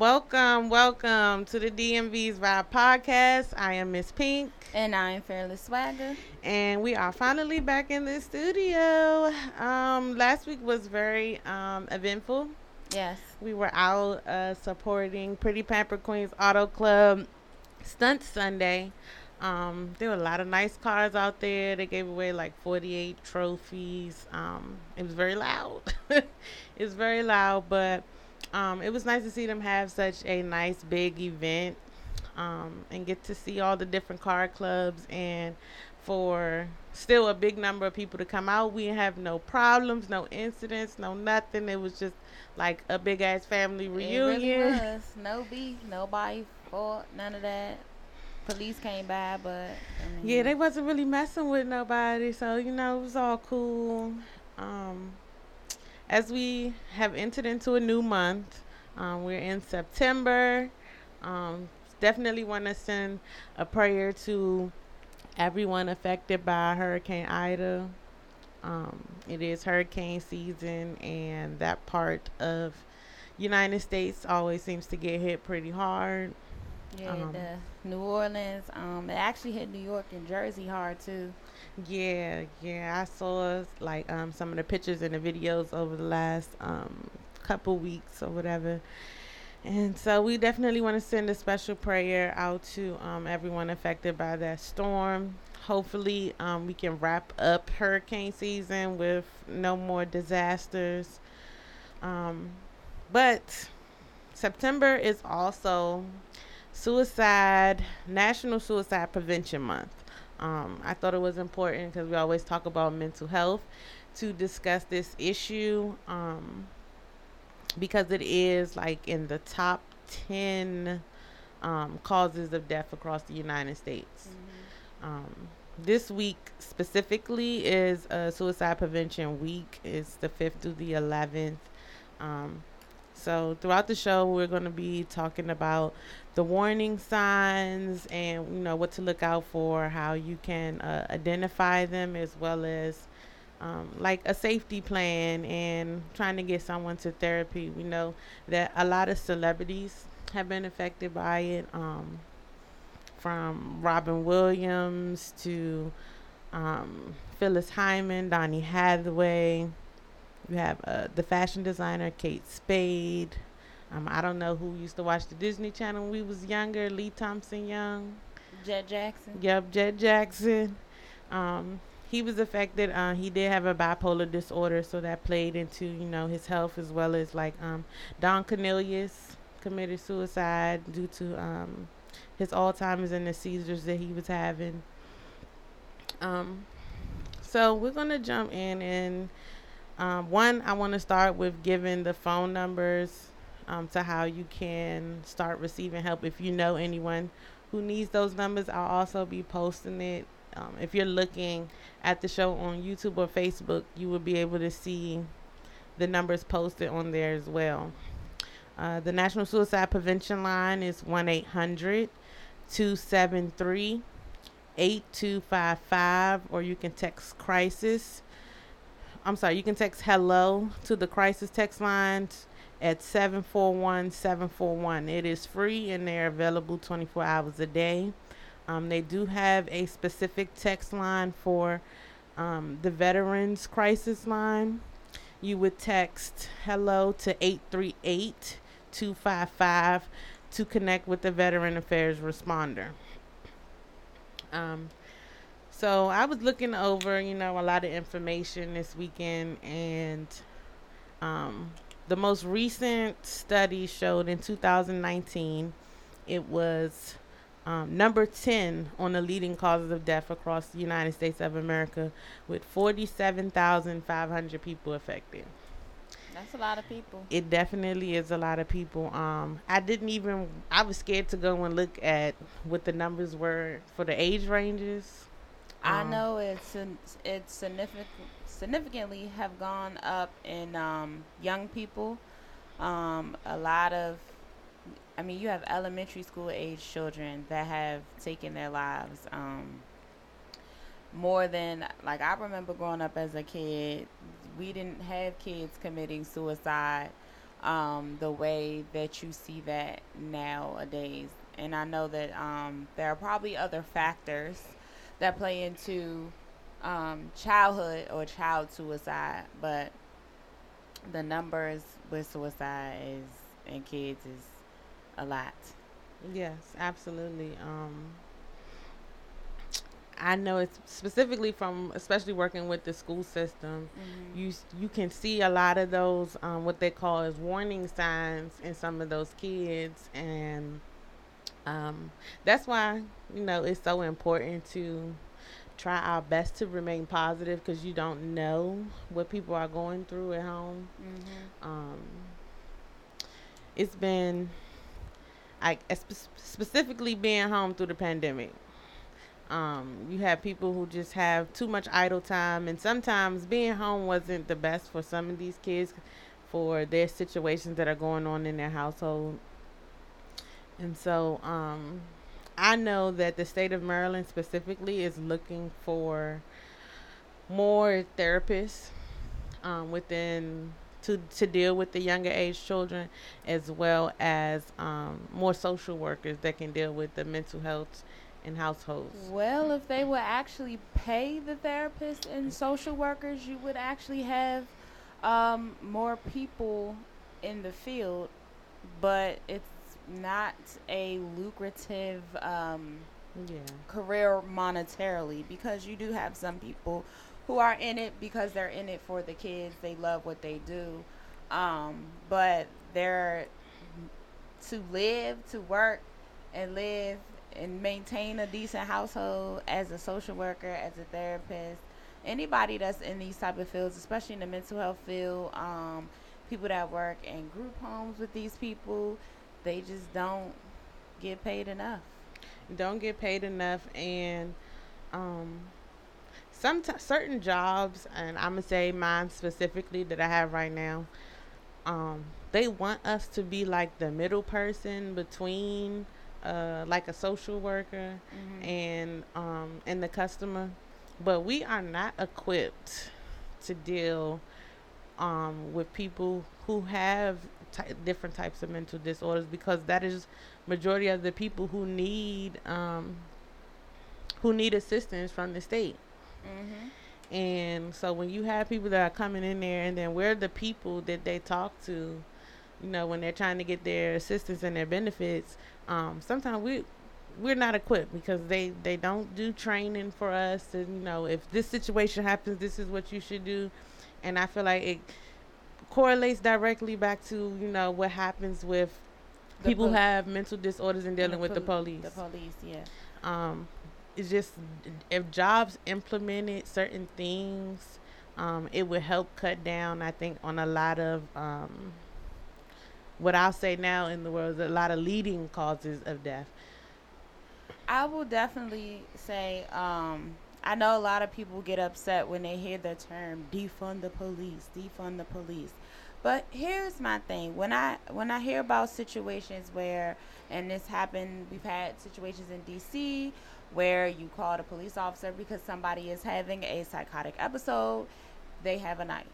Welcome, welcome to the DMV's Vibe podcast. I am Miss Pink. And I am Fearless Swagger. And we are finally back in the studio. Um, last week was very um, eventful. Yes. We were out uh, supporting Pretty Pamper Queens Auto Club Stunt Sunday. Um, there were a lot of nice cars out there. They gave away like 48 trophies. Um, it was very loud. it was very loud, but um, it was nice to see them have such a nice big event um, and get to see all the different car clubs and for still a big number of people to come out. We have no problems, no incidents, no nothing. It was just like a big ass family reunion. It really was. No beef, nobody fought, none of that. Police came by, but I mean, yeah, they wasn't really messing with nobody, so you know it was all cool. Um, as we have entered into a new month, um, we're in September. Um, definitely want to send a prayer to everyone affected by Hurricane Ida. Um, it is hurricane season, and that part of United States always seems to get hit pretty hard. Yeah, um, the New Orleans. Um, it actually hit New York and Jersey hard too. Yeah, yeah. I saw like um some of the pictures and the videos over the last um couple weeks or whatever. And so we definitely want to send a special prayer out to um, everyone affected by that storm. Hopefully, um, we can wrap up hurricane season with no more disasters. Um, but September is also Suicide National Suicide Prevention Month. Um, I thought it was important because we always talk about mental health to discuss this issue um, because it is like in the top 10 um, causes of death across the United States. Mm-hmm. Um, this week specifically is a suicide prevention week. It's the 5th through the 11th. Um, so throughout the show, we're going to be talking about the warning signs and you know what to look out for, how you can uh, identify them, as well as um, like a safety plan and trying to get someone to therapy. We know that a lot of celebrities have been affected by it, um, from Robin Williams to um, Phyllis Hyman, Donny Hathaway. You have uh, the fashion designer Kate Spade. Um, I don't know who used to watch the Disney Channel when we was younger. Lee Thompson Young. Jett Jackson. Yep, Jett Jackson. Um, he was affected. Uh, he did have a bipolar disorder, so that played into you know his health as well as like um, Don Cornelius committed suicide due to um, his Alzheimer's and the seizures that he was having. Um, so we're gonna jump in and um, one, I want to start with giving the phone numbers um, to how you can start receiving help. If you know anyone who needs those numbers, I'll also be posting it. Um, if you're looking at the show on YouTube or Facebook, you will be able to see the numbers posted on there as well. Uh, the National Suicide Prevention Line is 1 800 273 8255, or you can text crisis. I'm sorry, you can text hello to the crisis text line at 741 741. It is free and they're available 24 hours a day. Um, they do have a specific text line for um, the Veterans Crisis Line. You would text hello to 838 255 to connect with the Veteran Affairs responder. Um, so I was looking over, you know, a lot of information this weekend, and um, the most recent study showed in 2019 it was um, number 10 on the leading causes of death across the United States of America, with 47,500 people affected. That's a lot of people. It definitely is a lot of people. Um, I didn't even. I was scared to go and look at what the numbers were for the age ranges. I um, know it's it's significant significantly have gone up in um, young people. Um, a lot of, I mean, you have elementary school age children that have taken their lives. Um, more than like I remember growing up as a kid, we didn't have kids committing suicide um, the way that you see that nowadays. And I know that um, there are probably other factors that play into um, childhood or child suicide, but the numbers with suicide is in kids is a lot. Yes, absolutely. Um, I know it's specifically from, especially working with the school system. Mm-hmm. You you can see a lot of those um, what they call as warning signs in some of those kids, and um, that's why you know it's so important to try our best to remain positive because you don't know what people are going through at home. Mm-hmm. Um, it's been, I specifically being home through the pandemic. Um, you have people who just have too much idle time, and sometimes being home wasn't the best for some of these kids for their situations that are going on in their household. And so, um, I know that the state of Maryland specifically is looking for more therapists um, within to to deal with the younger age children, as well as um, more social workers that can deal with the mental health in households. Well, if they would actually pay the therapists and social workers, you would actually have um, more people in the field. But it's not a lucrative um, yeah. career monetarily because you do have some people who are in it because they're in it for the kids. They love what they do. Um, but they're to live, to work, and live and maintain a decent household as a social worker, as a therapist, anybody that's in these type of fields, especially in the mental health field, um, people that work in group homes with these people, they just don't get paid enough. Don't get paid enough, and um, some t- certain jobs, and I'm gonna say mine specifically that I have right now. Um, they want us to be like the middle person between uh, like a social worker mm-hmm. and um, and the customer, but we are not equipped to deal um, with people who have ty- different types of mental disorders because that is majority of the people who need um, who need assistance from the state. Mm-hmm. And so when you have people that are coming in there, and then we're the people that they talk to, you know, when they're trying to get their assistance and their benefits, um, sometimes we we're not equipped because they they don't do training for us and you know if this situation happens this is what you should do and i feel like it correlates directly back to you know what happens with the people pol- who have mental disorders and dealing the with pol- the police the police yeah um it's just if jobs implemented certain things um it would help cut down i think on a lot of um what I'll say now in the world a lot of leading causes of death. I will definitely say um, I know a lot of people get upset when they hear the term defund the police, defund the police. But here's my thing. When I when I hear about situations where and this happened, we've had situations in DC where you call a police officer because somebody is having a psychotic episode, they have a knife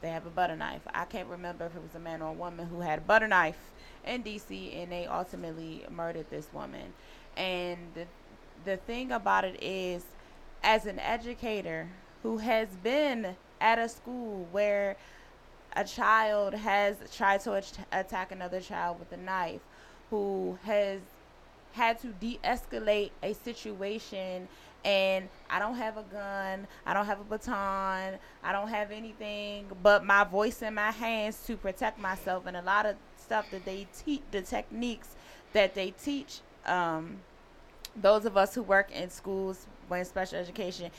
they have a butter knife. I can't remember if it was a man or a woman who had a butter knife in DC and they ultimately murdered this woman. And the, the thing about it is, as an educator who has been at a school where a child has tried to attack another child with a knife, who has had to de escalate a situation and I don't have a gun, I don't have a baton, I don't have anything but my voice and my hands to protect myself and a lot of stuff that they teach the techniques that they teach um, those of us who work in schools in special education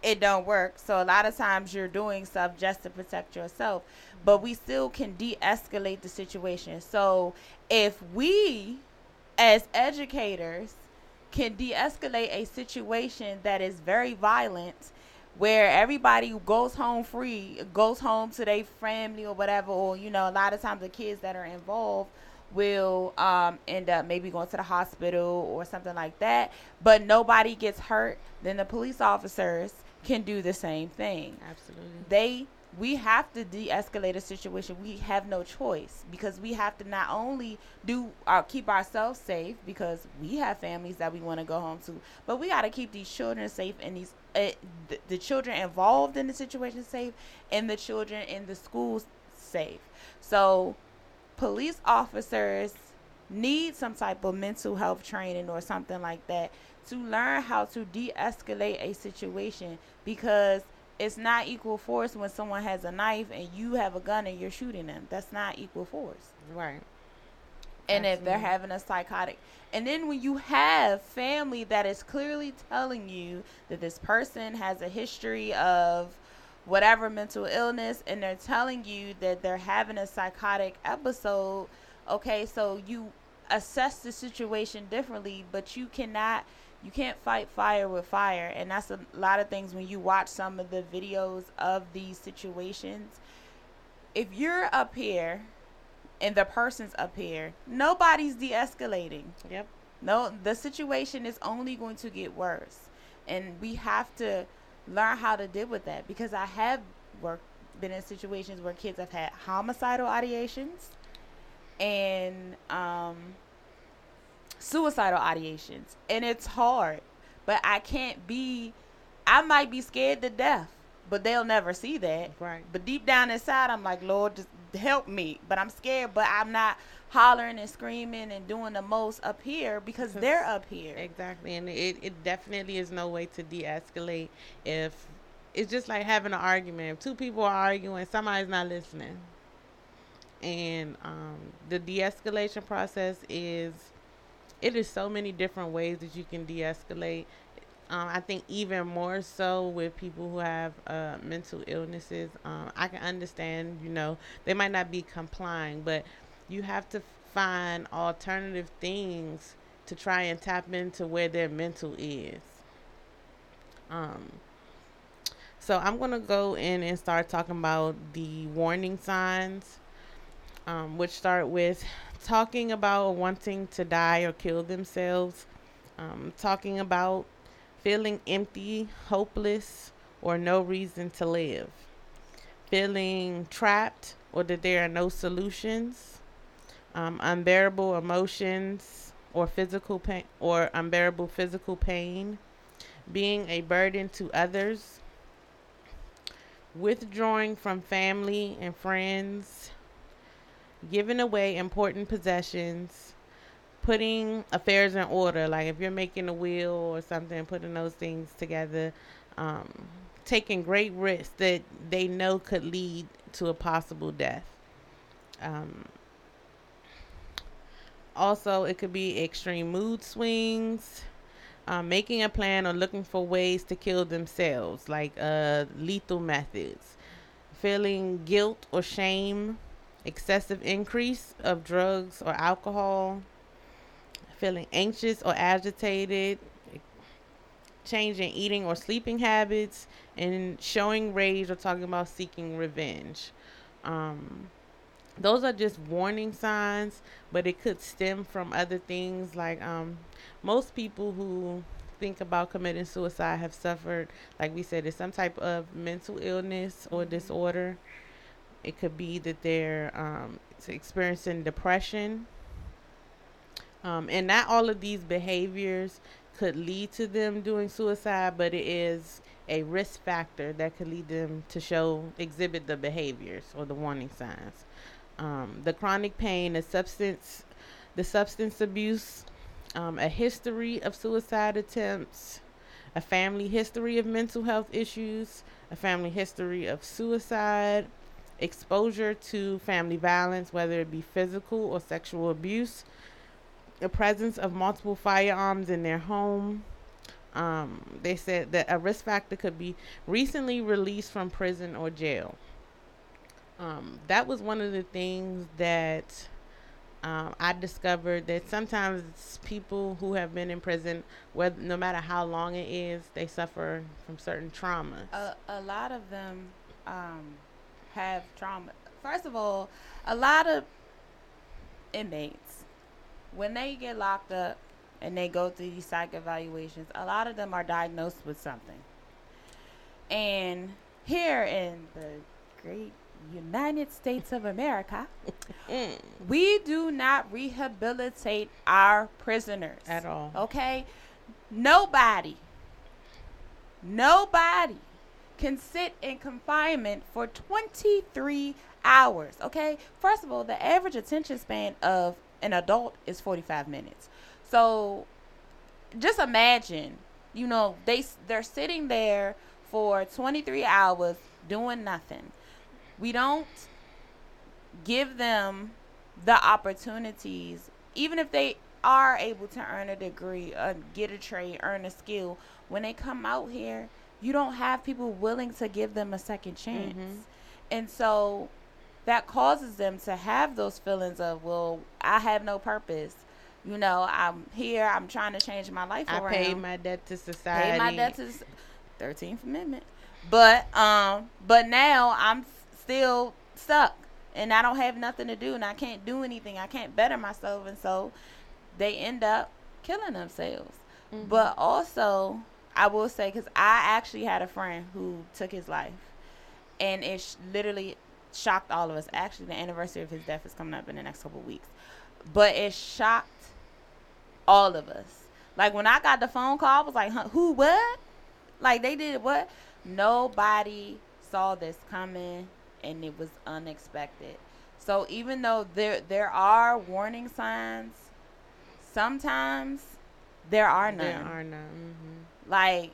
it don't work. So a lot of times you're doing stuff just to protect yourself but we still can de-escalate the situation. So if we as educators can de-escalate a situation that is very violent where everybody goes home free goes home to their family or whatever or you know a lot of times the kids that are involved will um, end up maybe going to the hospital or something like that. But nobody gets hurt then the police officers can do the same thing. Absolutely. They we have to de-escalate a situation. We have no choice because we have to not only do our keep ourselves safe because we have families that we want to go home to but we got to keep these children safe and these uh, the children involved in the situation safe and the children in the schools safe. So police officers need some type of mental health training or something like that to learn how to de-escalate a situation because it's not equal force when someone has a knife and you have a gun and you're shooting them. That's not equal force. Right. And Absolutely. if they're having a psychotic. And then when you have family that is clearly telling you that this person has a history of whatever mental illness and they're telling you that they're having a psychotic episode, okay, so you assess the situation differently, but you cannot you can't fight fire with fire. And that's a lot of things when you watch some of the videos of these situations. If you're up here and the person's up here nobody's de-escalating. Yep. No the situation is only going to get worse. And we have to learn how to deal with that. Because i have worked been in situations where kids have had homicidal ideations and um suicidal ideations. And it's hard. But i can't be i might be scared to death but they'll never see that. Right. But deep down inside i'm like lord just help me but i'm scared but i'm not hollering and screaming and doing the most up here because they're up here. Exactly and it, it definitely is no way to de-escalate if it's just like having an argument. If two people are arguing somebody's not listening. And um, the de-escalation process is it is so many different ways that you can de-escalate um, I think even more so with people who have uh, mental illnesses. Um, I can understand, you know, they might not be complying, but you have to find alternative things to try and tap into where their mental is. Um, so I'm going to go in and start talking about the warning signs, um, which start with talking about wanting to die or kill themselves, um, talking about feeling empty, hopeless, or no reason to live, feeling trapped or that there are no solutions, um, unbearable emotions or physical pain or unbearable physical pain, being a burden to others, withdrawing from family and friends. Giving away important possessions, putting affairs in order. Like if you're making a will or something, putting those things together, um, taking great risks that they know could lead to a possible death. Um, also, it could be extreme mood swings, um, making a plan or looking for ways to kill themselves, like uh, lethal methods, feeling guilt or shame excessive increase of drugs or alcohol, feeling anxious or agitated, changing eating or sleeping habits, and showing rage or talking about seeking revenge. Um, those are just warning signs, but it could stem from other things. Like um, most people who think about committing suicide have suffered, like we said, it's some type of mental illness or disorder. It could be that they're um, experiencing depression. Um, and not all of these behaviors could lead to them doing suicide, but it is a risk factor that could lead them to show, exhibit the behaviors or the warning signs. Um, the chronic pain, the substance, the substance abuse, um, a history of suicide attempts, a family history of mental health issues, a family history of suicide, exposure to family violence, whether it be physical or sexual abuse, the presence of multiple firearms in their home. Um, they said that a risk factor could be recently released from prison or jail. Um, that was one of the things that um, I discovered that sometimes people who have been in prison, whether no matter how long it is, they suffer from certain traumas. A, a lot of them um, have trauma. First of all, a lot of inmates, when they get locked up and they go through these psych evaluations, a lot of them are diagnosed with something. And here in the great United States of America, we do not rehabilitate our prisoners At all. Okay? Nobody, nobody can sit in confinement for 23 hours. Okay? First of all, the average attention span of an adult is 45 minutes. So just imagine, you know, they they're sitting there for 23 hours doing nothing. We don't give them the opportunities even if they are able to earn a degree, uh, get a trade, earn a skill, when they come out here, you don't have people willing to give them a second chance. Mhm. And so that causes them to have those feelings of, well, I have no purpose. You know, I'm here, I'm trying to change my life. I around. paid my debt to society. Paid my debt to 13th Amendment. But um but now I'm still stuck and I don't have nothing to do and I can't do anything. I can't better myself and so they end up killing themselves. Mhm. But also, I will say cuz I actually had a friend who took his life and it sh- literally shocked all of us. Actually, the anniversary of his death is coming up in the next couple of weeks. But it shocked all of us. Like when I got the phone call, I was like, huh, "Who? What? Like they did what? Nobody saw this coming, and it was unexpected. So even though there there are warning signs, sometimes there are none. There are none. mhm. Like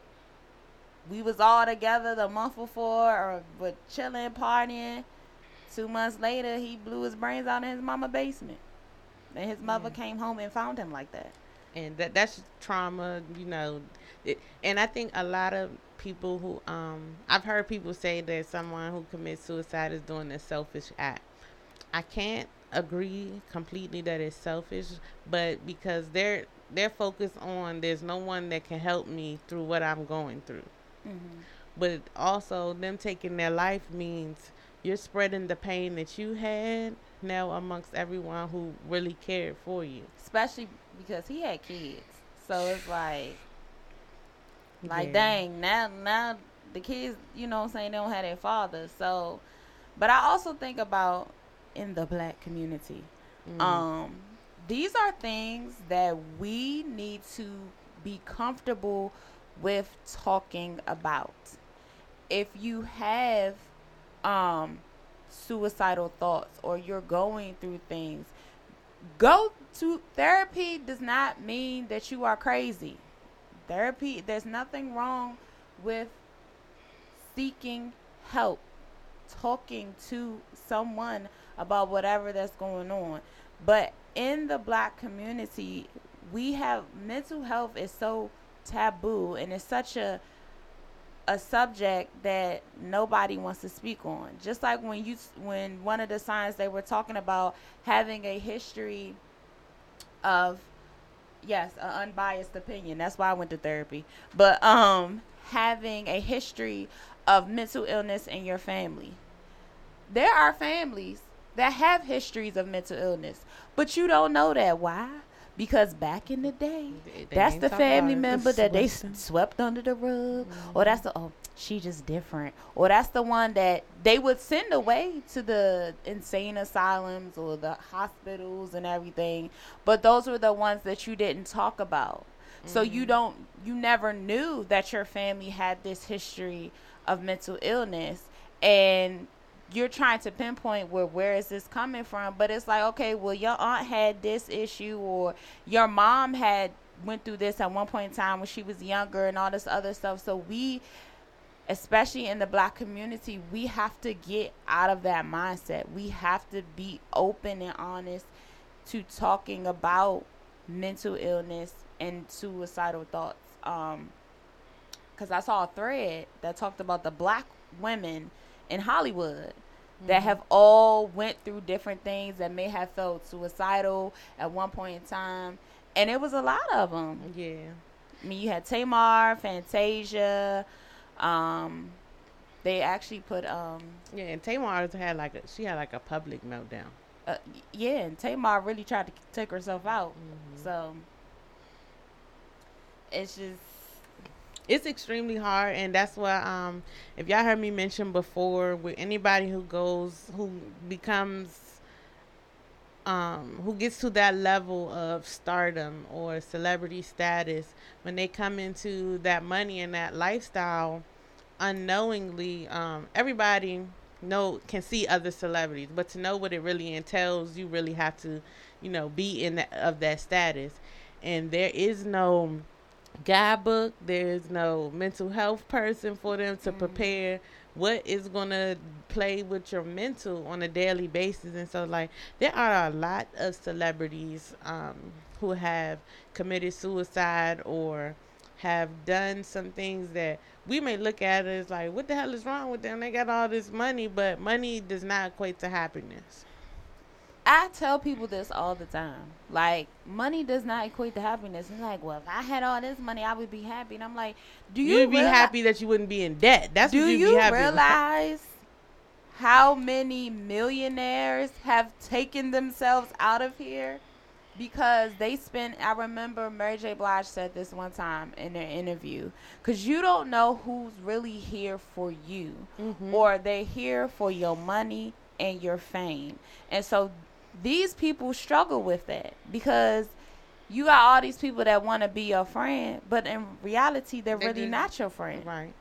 we was all together the month before, or but chilling, partying. Two months later, he blew his brains out in his mama basement, and his mother Yeah. came home and found him like that. and that that's trauma you know it, and i think a lot of people who um i've heard people say that someone who commits suicide is doing a selfish act i can't agree completely that it's selfish but because they're they're focused on there's no one that can help me through what i'm going through Mm-hmm. but also them taking their life means you're spreading the pain that you had now amongst everyone who really cared for you Especially because he had kids, so it's like, like Yeah. dang, now now the kids, you know, what I'm saying they don't have their father. So, but I also think about in the black community. Mm. Um, these are things that we need to be comfortable with talking about. If you have um suicidal thoughts or you're going through things, go to therapy does not mean that you are crazy. Therapy there's nothing wrong with seeking help, talking to someone about whatever that's going on. But in the black community, we have mental health is so taboo and it's such a a subject that nobody wants to speak on. Just like when you when one of the signs they were talking about having a history of yes, an unbiased opinion. That's why I went to therapy. But um having a history of mental illness in your family. There are families that have histories of mental illness, but you don't know that why? Because back in the day, They- they that's the family member that they Swept swept under the rug, or mm-hmm. that's the oh she just different, or that's the one that they would send away to the insane asylums or the hospitals and everything. But those were the ones that you didn't talk about. So you mm-hmm. don't you never knew that your family had this history of mental illness. And you're trying to pinpoint where where is this coming from but it's like okay well your aunt had this issue or your mom had went through this at one point in time when she was younger and all this other stuff. So we especially in the black community we have to get out of that mindset. We have to be open and honest to talking about mental illness and suicidal thoughts. Um because i saw a thread that talked about the black women in hollywood that have all went through different things that may have felt suicidal at one point in time and it was a lot of them Yeah. I mean, you had Tamar, Fantasia. Um, they actually put um, Yeah, and Tamar had like a she had like a public meltdown. uh, yeah, and Tamar really tried to take herself out. Mm-hmm. So it's just it's extremely hard and that's why um if y'all heard me mention before with anybody who goes who becomes um who gets to that level of stardom or celebrity status when they come into that money and that lifestyle unknowingly um everybody know can see other celebrities. But to know what it really entails you really have to you know be in that, of that status. And there is no guidebook. There's no mental health person for them to mm-hmm. prepare what is going to play with your mental on a daily basis. And so, like, there are a lot of celebrities um, who have committed suicide or have done some things that we may look at as like, what the hell is wrong with them? They got all this money, but money does not equate to happiness. I tell people this all the time. Like, money does not equate to happiness. And like, well, if I had all this money, I would be happy. And I'm like, do you You'd be happy that you wouldn't be in debt. That's do you be happy realize how many millionaires have taken themselves out of here because they spent I remember Mary J. Blige said this one time in their interview cuz you don't know who's really here for you mm-hmm. or they're here for your money and your fame. And so these people struggle with that because you got all these people that want to be your friend, but in reality, they're they really do. not your friend. Right.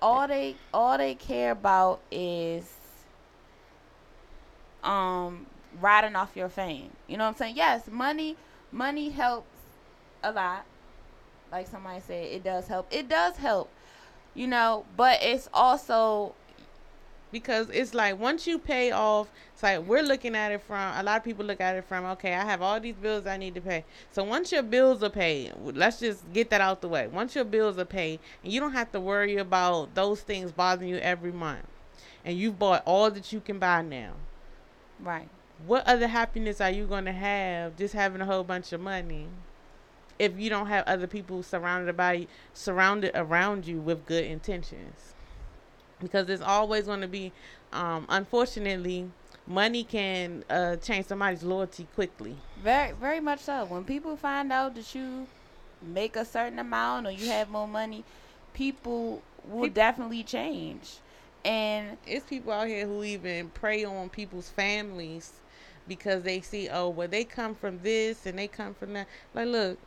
All they all they care about is um riding off your fame. You know what I'm saying? Yes, money money helps a lot. Like somebody said, it does help. It does help. You know, but it's also because it's like once you pay off it's like we're looking at it from a lot of people look at it from okay i have all these bills i need to pay. So once your bills are paid let's just get that out the way. Once your bills are paid and you don't have to worry about those things bothering you every month and you've bought all that you can buy now. Right. What other happiness are you going to have just having a whole bunch of money if you don't have other people surrounded by surrounded around you with good intentions because there's always going to be um, unfortunately money can uh, change somebody's loyalty quickly. Very very much so. When people find out that you make a certain amount or you have more money people will people, definitely change. And it's people out here who even prey on people's families because they see oh well they come from this and they come from that. Like look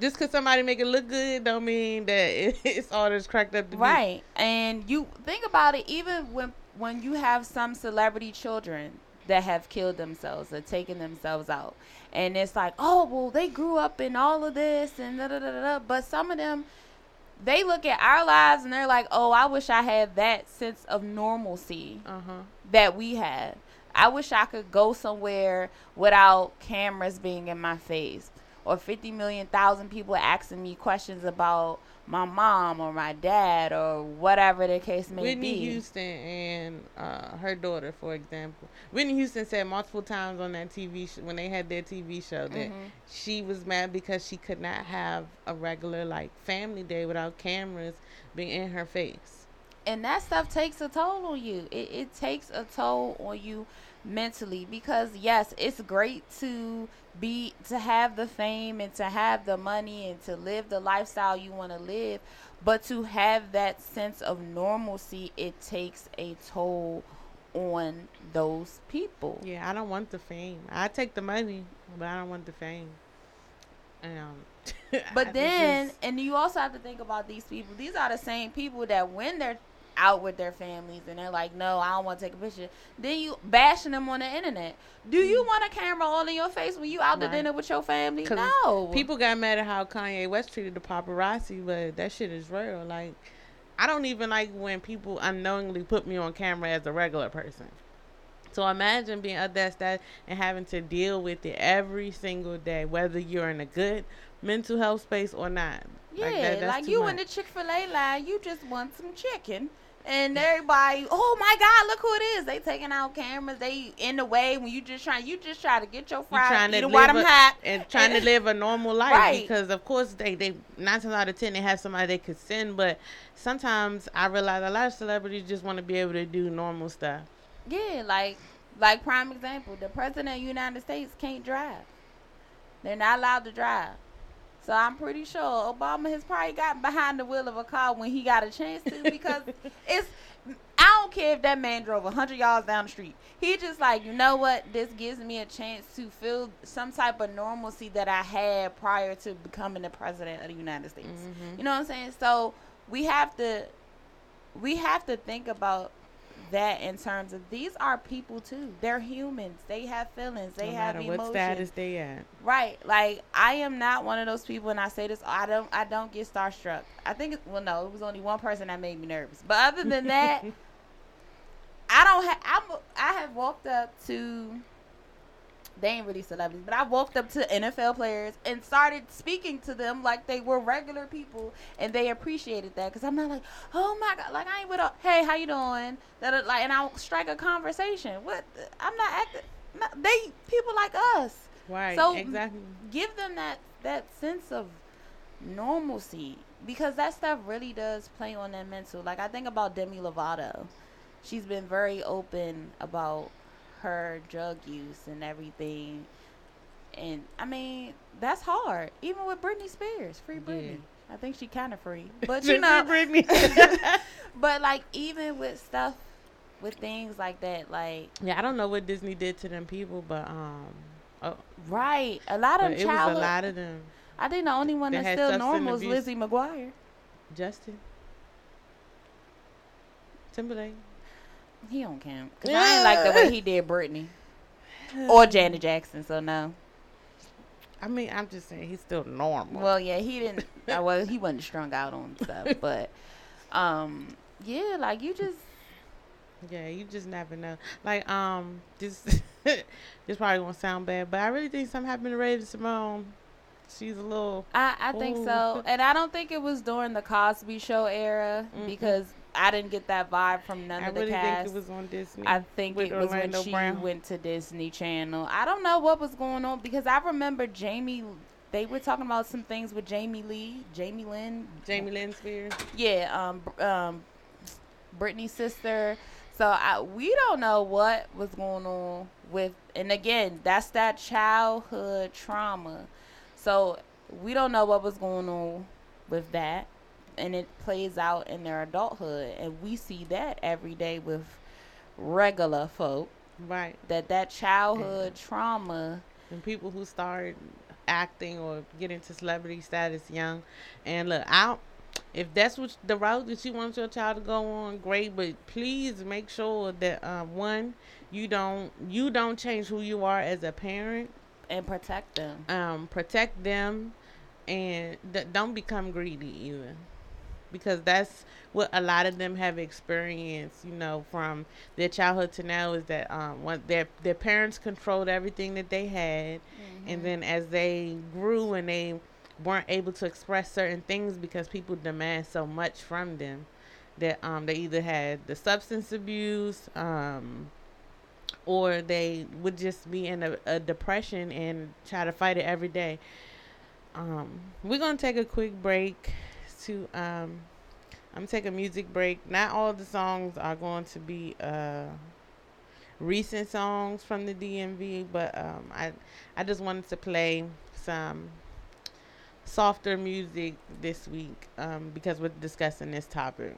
just because somebody make it look good don't mean that it's all that's cracked up to right be. and you think about it even when when you have some celebrity children that have killed themselves or taken themselves out and it's like oh well they grew up in all of this and da da da da but some of them they look at our lives and they're like oh i wish i had that sense of normalcy uh-huh. that we had i wish i could go somewhere without cameras being in my face or 50 million thousand people asking me questions about my mom or my dad or whatever the case may Whitney be. Whitney Houston and uh, her daughter, for example. Whitney Houston said multiple times on that TV sh- when they had their TV show that mm-hmm. she was mad because she could not have a regular like family day without cameras being in her face. And that stuff takes a toll on you. It, it takes a toll on you mentally because yes, it's great to be to have the fame and to have the money and to live the lifestyle you want to live, but to have that sense of normalcy, it takes a toll on those people. Yeah, I don't want the fame. I take the money, but I don't want the fame. Um, but then, and you also have to think about these people. These are the same people that when they're out with their families and they're like, no, I don't want to take a picture. Then you bashing them on the internet. Do you mm. want a camera all in your face when you out right. to dinner with your family? No. People got mad at how Kanye West treated the paparazzi, but that shit is real. Like, I don't even like when people unknowingly put me on camera as a regular person. So imagine being at that stat and having to deal with it every single day, whether you're in a good mental health space or not. Yeah, like, that, like you much. in the Chick Fil A line, you just want some chicken and everybody, oh my God, look who it is! They taking out cameras. They in the way when you just trying, you just try to get your fries, trying to while them hot, and trying to live a normal life. Right. Because of course they they nine times out of ten they have somebody they could send, but sometimes I realize a lot of celebrities just want to be able to do normal stuff. Yeah, like like prime example, the president of the United States can't drive. They're not allowed to drive. So I'm pretty sure Obama has probably gotten behind the wheel of a car when he got a chance to because it's I don't care if that man drove 100 yards down the street. He just like, you know what? This gives me a chance to feel some type of normalcy that I had prior to becoming the president of the United States. Mhm. You know what I'm saying? So we have to we have to think about that in terms of these are people too. They're humans. They have feelings. They no have emotions. what status they at. Right. Like I am not one of those people and I say this I don't I don't get starstruck. I think it, well no, it was only one person that made me nervous. But other than that, I don't have I'm I have walked up to they ain't really celebrities, but I walked up to NFL players and started speaking to them like they were regular people, and they appreciated that because I'm not like, oh my god, like I ain't with a, hey, how you doing? That like, and I'll strike a conversation. What? I'm not acting. No, they people like us Right. So, exactly. give them that that sense of normalcy because that stuff really does play on their mental. Like I think about Demi Lovato. She's been very open about her drug use and everything. And I mean, that's hard. Even with Britney Spears, free Britney. I think she kind of free, but you know, Britney. but like even with stuff, with things like that, like yeah, I don't know what Disney did to them people, but um, oh, right, a lot of it was a lot of them. I think the only one that's still normal is. Lizzie McGuire. Justin Timberlake. He don't count. Cause I ain't like the way he did Britney or Janet Jackson. So no. I mean, I'm just saying he's still normal. Well, yeah, he didn't. uh, well, he wasn't strung out on stuff, but um, yeah, like you just yeah, you just never know. Like um, this this probably won't sound bad, but I really think something happened to Raven-Symoné. She's a little I, I think so, and I don't think it was during the Cosby Show era Mm-mm. because I didn't get that vibe from none I of the really cast. think it was on Disney. I think it was Orlando when she Brown. went to Disney Channel. I don't know what was going on because I remember Jamie. They were talking about some things with Jamie Lee, Jamie Lynn, Jamie Lynn Spears. yeah, um, um, Britney's sister. So I, we don't know what was going on with, and again, that's that childhood trauma. So we don't know what was going on with that, and it plays out in their adulthood, and we see that every day with regular folk. Right. That that childhood trauma. and people who start acting or get into celebrity status young. And look, out if that's what the route that you want your child to go on, great. But please make sure that um, one, you don't you don't change who you are as a parent. and protect them. Um, protect them, and d- don't become greedy either, because that's what a lot of them have experienced. You know, from their childhood to now is that um, when their their parents controlled everything that they had. And then as they grew and they weren't able to express certain things because people demand so much from them that um they either had the substance abuse um or they would just be in a, a depression and try to fight it every day. Um we're gonna take a quick break to um i'm take a music break not all the songs are going to be uh recent songs from the DMV, but um, I I just wanted to play some softer music this week um, because we're discussing this topic.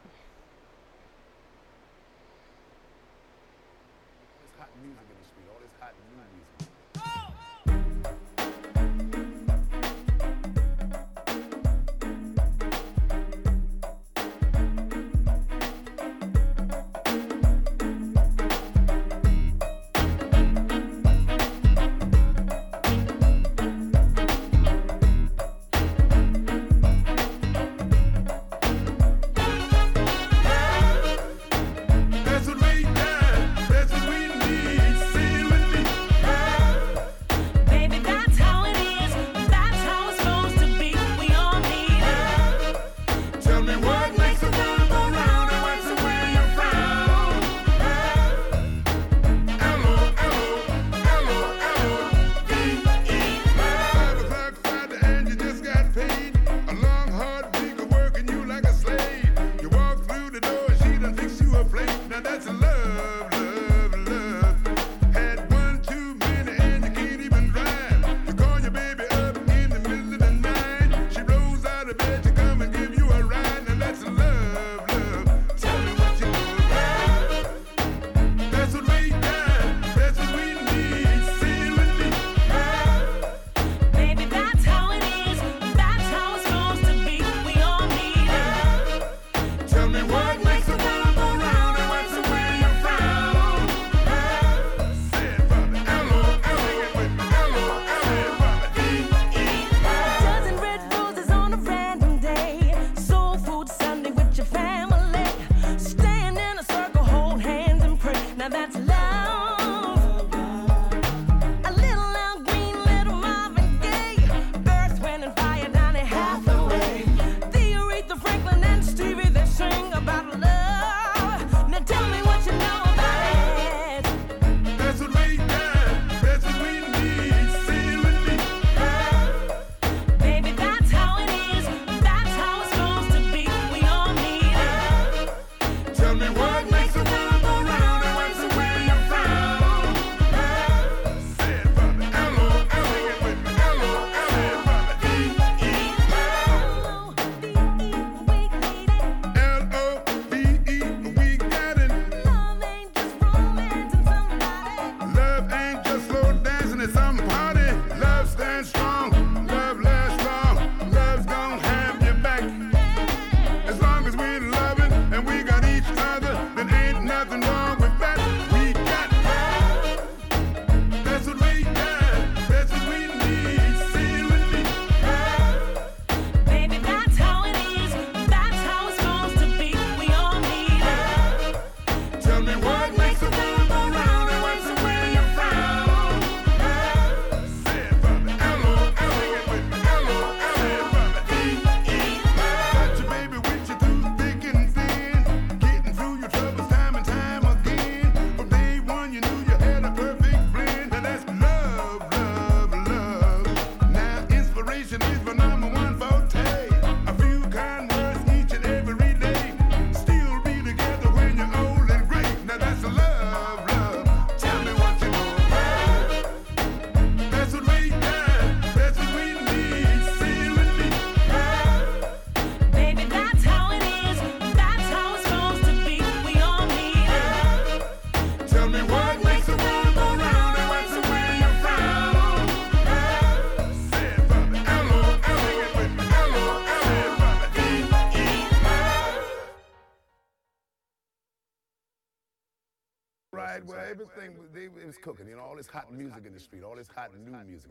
Cooking. You know, all this hot music in the street, all this hot new music.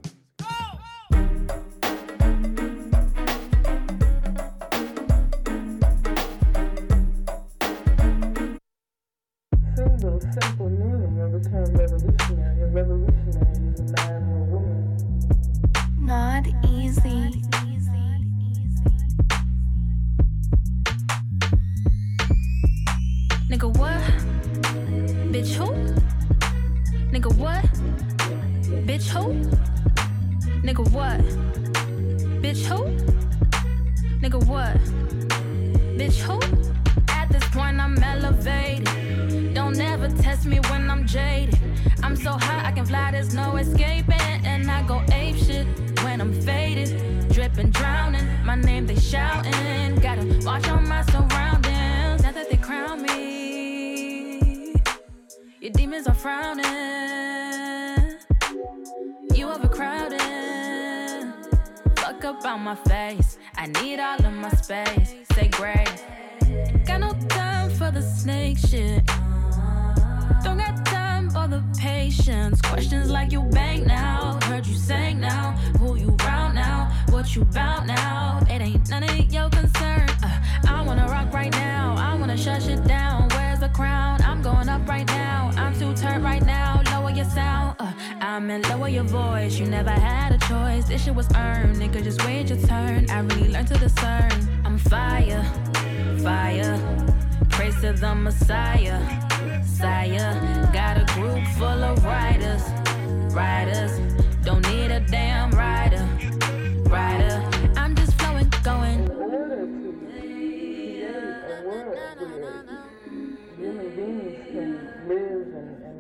Single, simple meaning of the term revolutionary. A revolutionary is a man or a woman. Not easy. Nigga, what? Bitch, who? Nigga, what? Bitch, who? Nigga, what? Bitch, who? Nigga, what? Bitch, who? At this point, I'm elevated. Don't ever test me when I'm jaded. I'm so high, I can fly, there's no escaping. And I go ape shit when I'm faded. Dripping, drowning. My name, they shouting. Gotta watch on my surroundings. Now that they crown me, your demons are frowning. You overcrowded. Fuck up on my face. I need all of my space. Say grace. Got no time for the snake shit. Don't got time for the patience. Questions like you bang now. Heard you sang now. Who you round now? What you bout now? It ain't none of your concern. Uh, I wanna rock right now. I wanna shut it down. Crown? I'm going up right now. I'm too turned right now. Lower your sound. Uh, I meant lower your voice. You never had a choice. This shit was earned. Nigga, just wait your turn. I really learned to discern. I'm fire, fire. Praise to the Messiah, Sire. Got a group full of riders, riders. Don't need a damn rider, rider.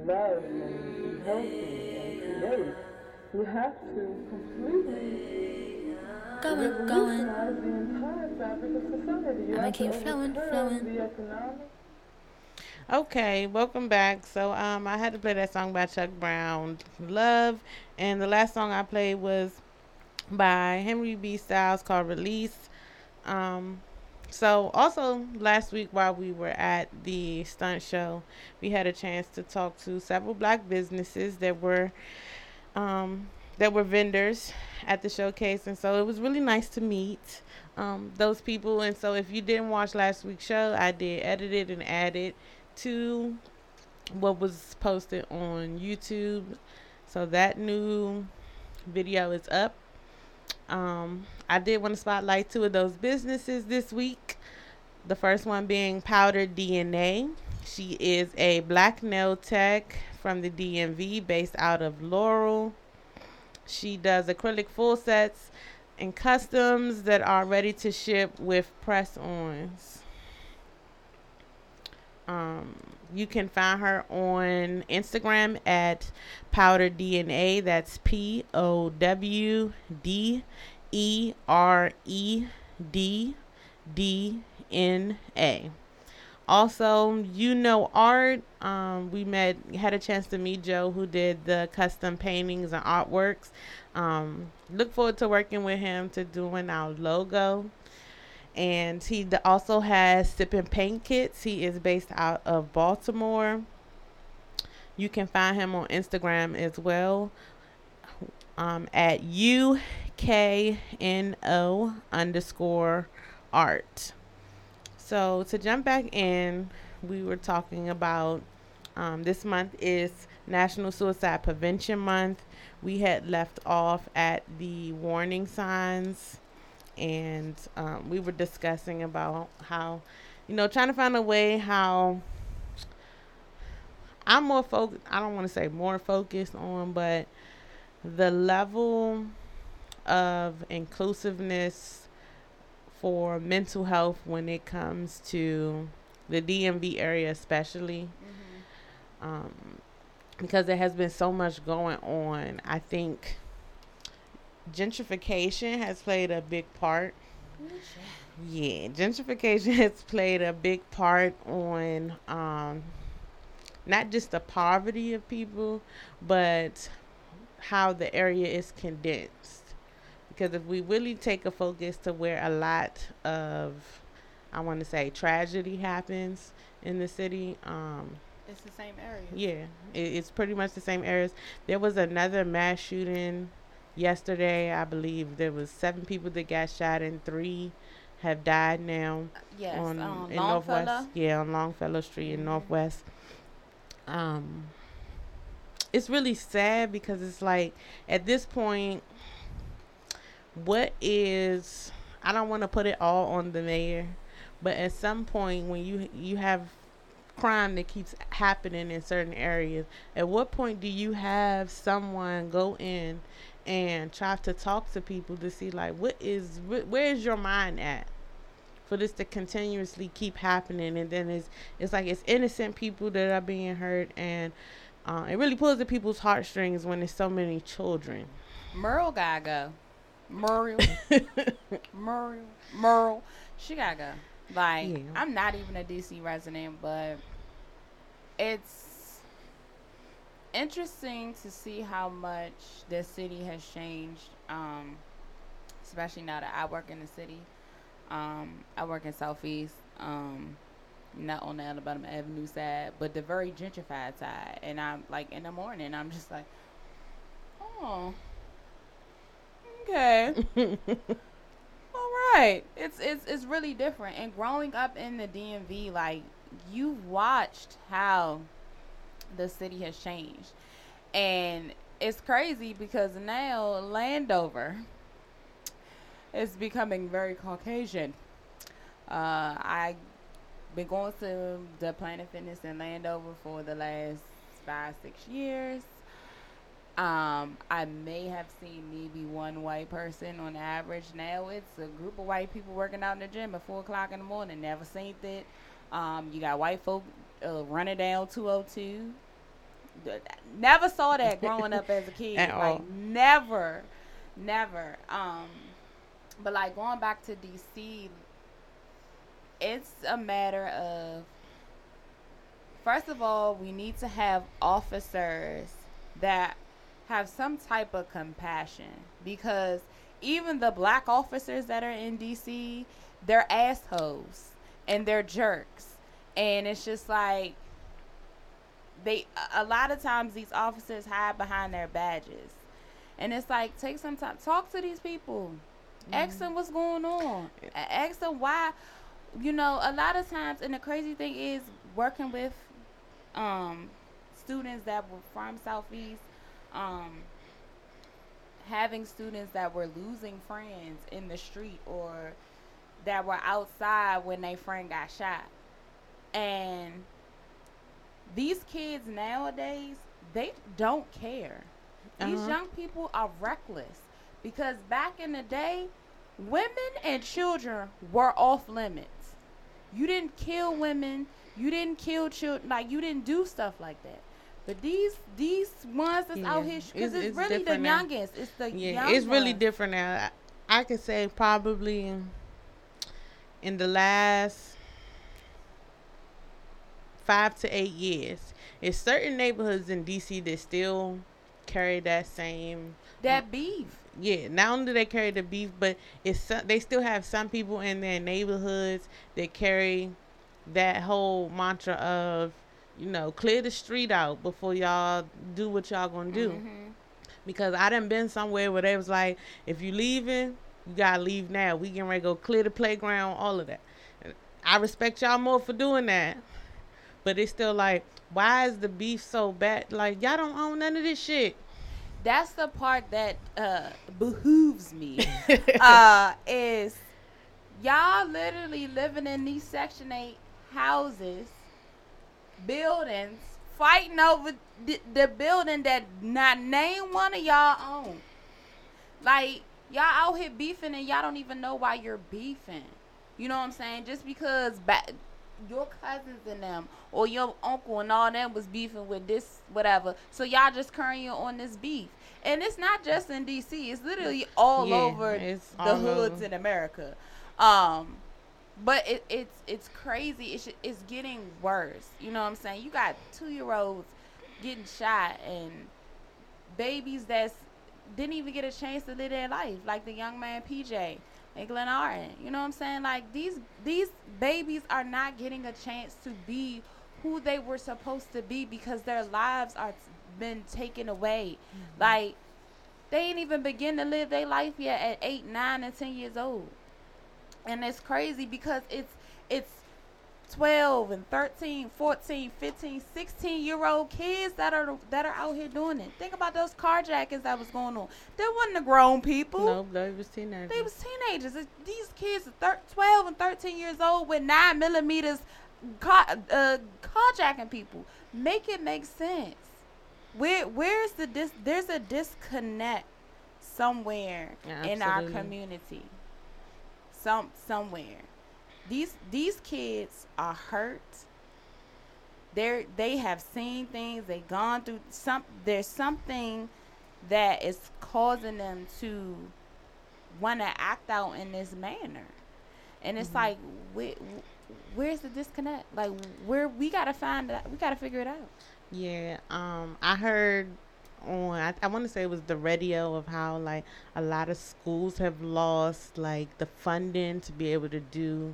Love and be healthy and create, we have to completely Going, going. the entire fabric of society. You I'ma have to keep flowing, overturn flowing. The economic Okay, welcome back. So um I had to play that song by Chuck Brown, Love, and the last song I played was by Henri B. Styles called Release. Um so also last week while we were at the stunt show, we had a chance to talk to several black businesses that were um that were vendors at the showcase. And so it was really nice to meet um, those people. And so if you didn't watch last week's show i did edit it and add it to what was posted on youtube. So that new video is up um, i did want to spotlight two of those businesses this week. The first one being powder dna she is a black nail tech from the dmv based out of laurel. She does acrylic full sets and customs that are ready to ship with press ons. Um, you can find her on Instagram at Powder DNA. That's P O W D E R E D D N A. Also, Ukno Art. Um, we met, had a chance to meet Joe, who did the custom paintings and artworks. Um, look forward to working with him to doing our logo. And he also has Sip and Paint Kits. He is based out of Baltimore. You can find him on Instagram as well um, at UKNO underscore art. So to jump back in, we were talking about um, this month is National Suicide Prevention Month. We had left off at the warning signs, and um, we were discussing about how, you know, trying to find a way how I'm more focused. I don't want to say more focused on, but the level of inclusiveness for mental health when it comes to the DMV area, especially. Um, because there has been so much going on. I think gentrification has played a big part. Yeah, gentrification has played a big part on um, not just the poverty of people, but how the area is condensed. Because if we really take a focus to where a lot of, I want to say, tragedy happens in the city, um, It's the same area. Yeah, it, it's pretty much the same areas. There was another mass shooting yesterday. I believe there was seven people that got shot and three have died now Yes. on um, in Longfellow. Northwest. Yeah, on Longfellow Street in Mhm. Northwest. Um, it's really sad because it's like at this point, what is I don't want to put it all on the mayor, but at some point when you you have crime that keeps happening in certain areas, at what point do you have someone go in and try to talk to people to see like what is wh- where is your mind at? for this to continuously keep happening and then it's it's like it's innocent people that are being hurt and uh, it really pulls at people's heartstrings when there's so many children Merle gotta go. Merle. Merle. Merle. She gotta go. Like, Yeah. I'm not even a DC resident, but it's interesting to see how much the city has changed. Um, especially now that I work in the city. Um, I work in Southeast. Um, not on the Alabama Avenue side, but the very gentrified side. And I'm like in the morning, I'm just like, oh, okay, all right. It's it's it's really different. And growing up in the DMV, like you've watched how the city has changed, and it's crazy because now Landover is becoming very Caucasian. Uh, I been going to the Planet Fitness in Landover for the last five, six years. Um, I may have seen maybe one white person on average. Now it's a group of white people working out in the gym at four o'clock in the morning. Never seen it. Um, you got white folk uh, running down 202. Never saw that growing up as a kid. At like all. never, never. Um, but like going back to DC, it's a matter of first of all, we need to have officers that have some type of compassion because even the black officers that are in DC, they're assholes and they're jerks. And it's just like they a- lot of times these officers hide behind their badges. And it's like take some time talk to these people. Ask them what's going on. Ask them why you know, a lot of times and the crazy thing is working with um students that were from Southeast, um having students that were losing friends in the street or that were outside when their friend got shot. And these kids nowadays, they don't care. These Uh-huh. young people are reckless because back in the day, women and children were off limits. You didn't kill women, you didn't kill children, like you didn't do stuff like that. But these these ones that's out here, because It's- it's, it's really the now. youngest. It's the yeah young it's really different now I, I could say probably in the last five to eight years it's certain neighborhoods in dc that still carry that same That beef. yeah, not only do they carry the beef, but it's they still have some people in their neighborhoods that carry that whole mantra of, you know, clear the street out before y'all do what y'all gonna do. Mhm. Because I done been somewhere where they was like, if you leaving, you gotta leave now. We getting ready to go clear the playground, all of that. I respect y'all more for doing that. But it's still like, why is the beef so bad? Like y'all don't own none of this shit. That's the part that uh, behooves me. uh, is y'all literally living in these Section 8 houses, buildings, fighting over the, the building that not name one of y'all own. Like, y'all out here beefing and y'all don't even know why you're beefing. You know what I'm saying? Just because your cousins and them or your uncle and all them was beefing with this whatever. So y'all just carrying on this beef. And it's not just in DC. It's literally all Yeah, over the all hoods over. in America. Um but it, it's it's crazy. It's it's getting worse. You know what I'm saying? You got two year olds getting shot and babies that's didn't even get a chance to live their life, like the young man PJ and Glenarden. You know what I'm saying? Like these these babies are not getting a chance to be who they were supposed to be because their lives are been taken away. Mm-hmm. Like they ain't even begin to live their life yet at eight, nine, and ten years old. And it's crazy because it's it's 12 and 13, 14, 15, 16 year old kids that are that are out here doing it. Think about those carjackings that was going on. They wasn't the grown people. No, they was teenagers. They was teenagers. It- These kids are thir- 12 and 13 years old with 9 millimeters car- uh, carjacking people. Make it make sense. Where Where's the dis- There's a disconnect somewhere in our community. Some Somewhere. These these kids are hurt. They're they have seen things. they've gone through some. There's something that is causing them to want to act out in this manner, and it's like, where, where's the disconnect? Like, where we gotta find that. We gotta figure it out. Yeah, um, I heard on I, I want to say it was the radio of how like a lot of schools have lost like the funding to be able to do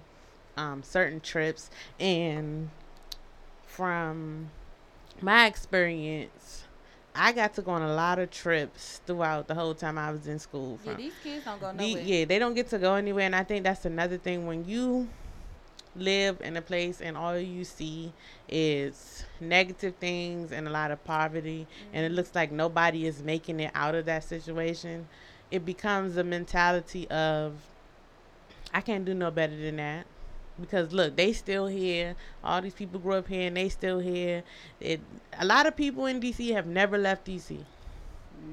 um, certain trips, and from my experience, I got to go on a lot of trips throughout the whole time I was in school. Yeah, these kids don't go the- nowhere. yeah, they don't get to go anywhere, and I think that's another thing when you live in a place and all you see is negative things and a lot of poverty, and it looks like nobody is making it out of that situation. It becomes a mentality of, I can't do no better than that. Because look, they still here. All these people grew up here, and they still here. It a lot of people in DC have never left DC.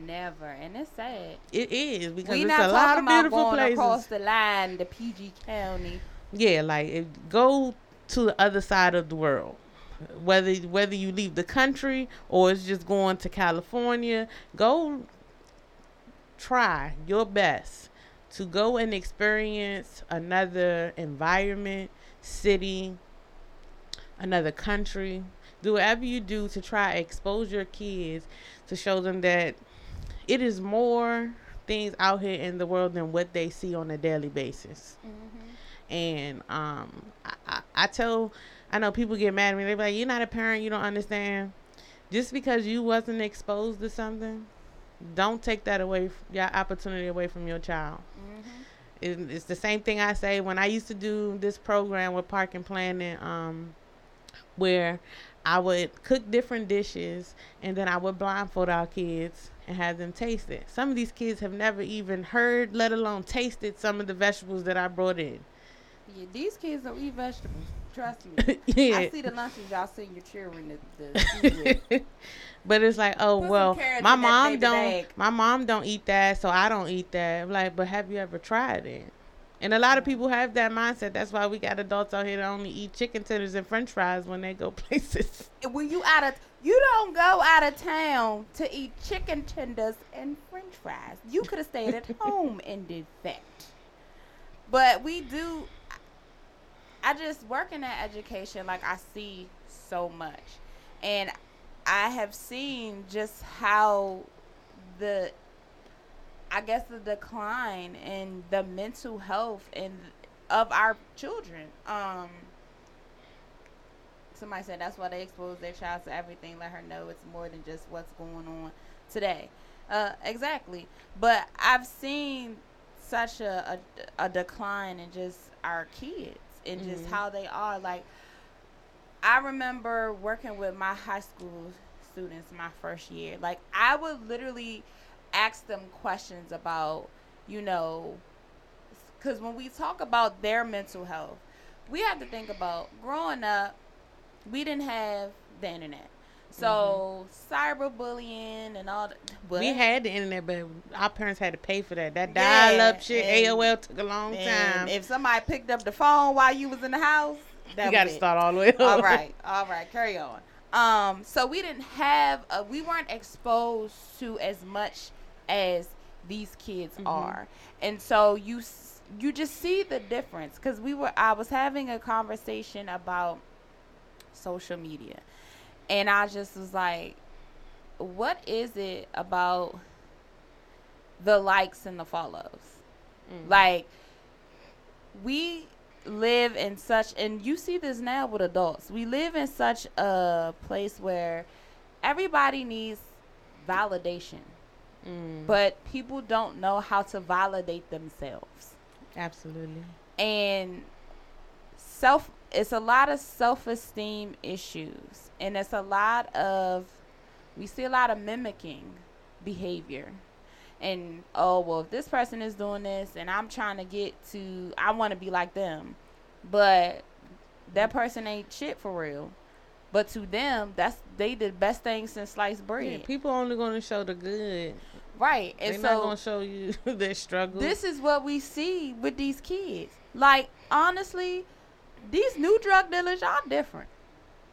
Never, and it's sad. It is because we it's not a lot of beautiful going places. across the line to PG County. Yeah, like if, go to the other side of the world. Whether whether you leave the country or it's just going to California, go try your best to go and experience another environment, city, another country. Do whatever you do to try expose your kids to show them that it is more things out here in the world than what they see on a daily basis. And um I, I, I tell I know people get mad at me. They're like you're not a parent. You don't understand. Just because you wasn't exposed to something don't take that away your opportunity away from your child. It, it's the same thing I say when I used to do this program with park and planning um where I would cook different dishes and then I would blindfold our kids and have them taste it. Some of these kids have never even heard, let alone tasted some of the vegetables that I brought in. Yeah, these kids don't eat vegetables. Trust me. yeah. I see the lunches y'all send your children to, to. but it's like, oh Put well, my mom don't. bag. My mom don't eat that, so I don't eat that. I'm like, but have you ever tried it? And a lot of people have that mindset. That's why we got adults out here that only eat chicken tenders and French fries when they go places. when you out of you don't go out of town to eat chicken tenders and french fries you could have stayed at home and did that but we do i just work in that education like i see so much and i have seen just how the i guess the decline in the mental health and of our children. Um somebody said that's why they expose their child to everything let her know it's more than just what's going on today. Uh, exactly. But i've seen such a, a, a decline in just our kids and just Mhm. how they are like i remember working with my high school students my first year like i would literally ask them questions about you know because when we talk about their mental health we have to think about growing up we didn't have the internet so mm-hmm. cyberbullying and all that We had the internet, but our parents had to pay for that. That dial-up shit, AOL took a long time. if somebody picked up the phone while you was in the house that you got to start all the way. all over. right all right carry on um so we didn't have a, we weren't exposed to as much as these kids Mhm. are and so you you just see the difference because we were i was having a conversation about social media and i just was like what is it about the likes and the follows Mhm. like we live in such and you see this now with adults. We live in such a place where everybody needs validation. Mm, But people don't know how to validate themselves. absolutely. and self it's a lot of self-esteem issues and it's a lot of we see a lot of mimicking behavior and oh well if this person is doing this and i'm trying to get to i want to be like them but that person ain't shit for real but to them that's they did the best thing since sliced bread Yeah, people only going to show the good. right and They're so not going to show you their struggle. this is what we see with these kids. Like honestly, these new drug dealers, y'all different.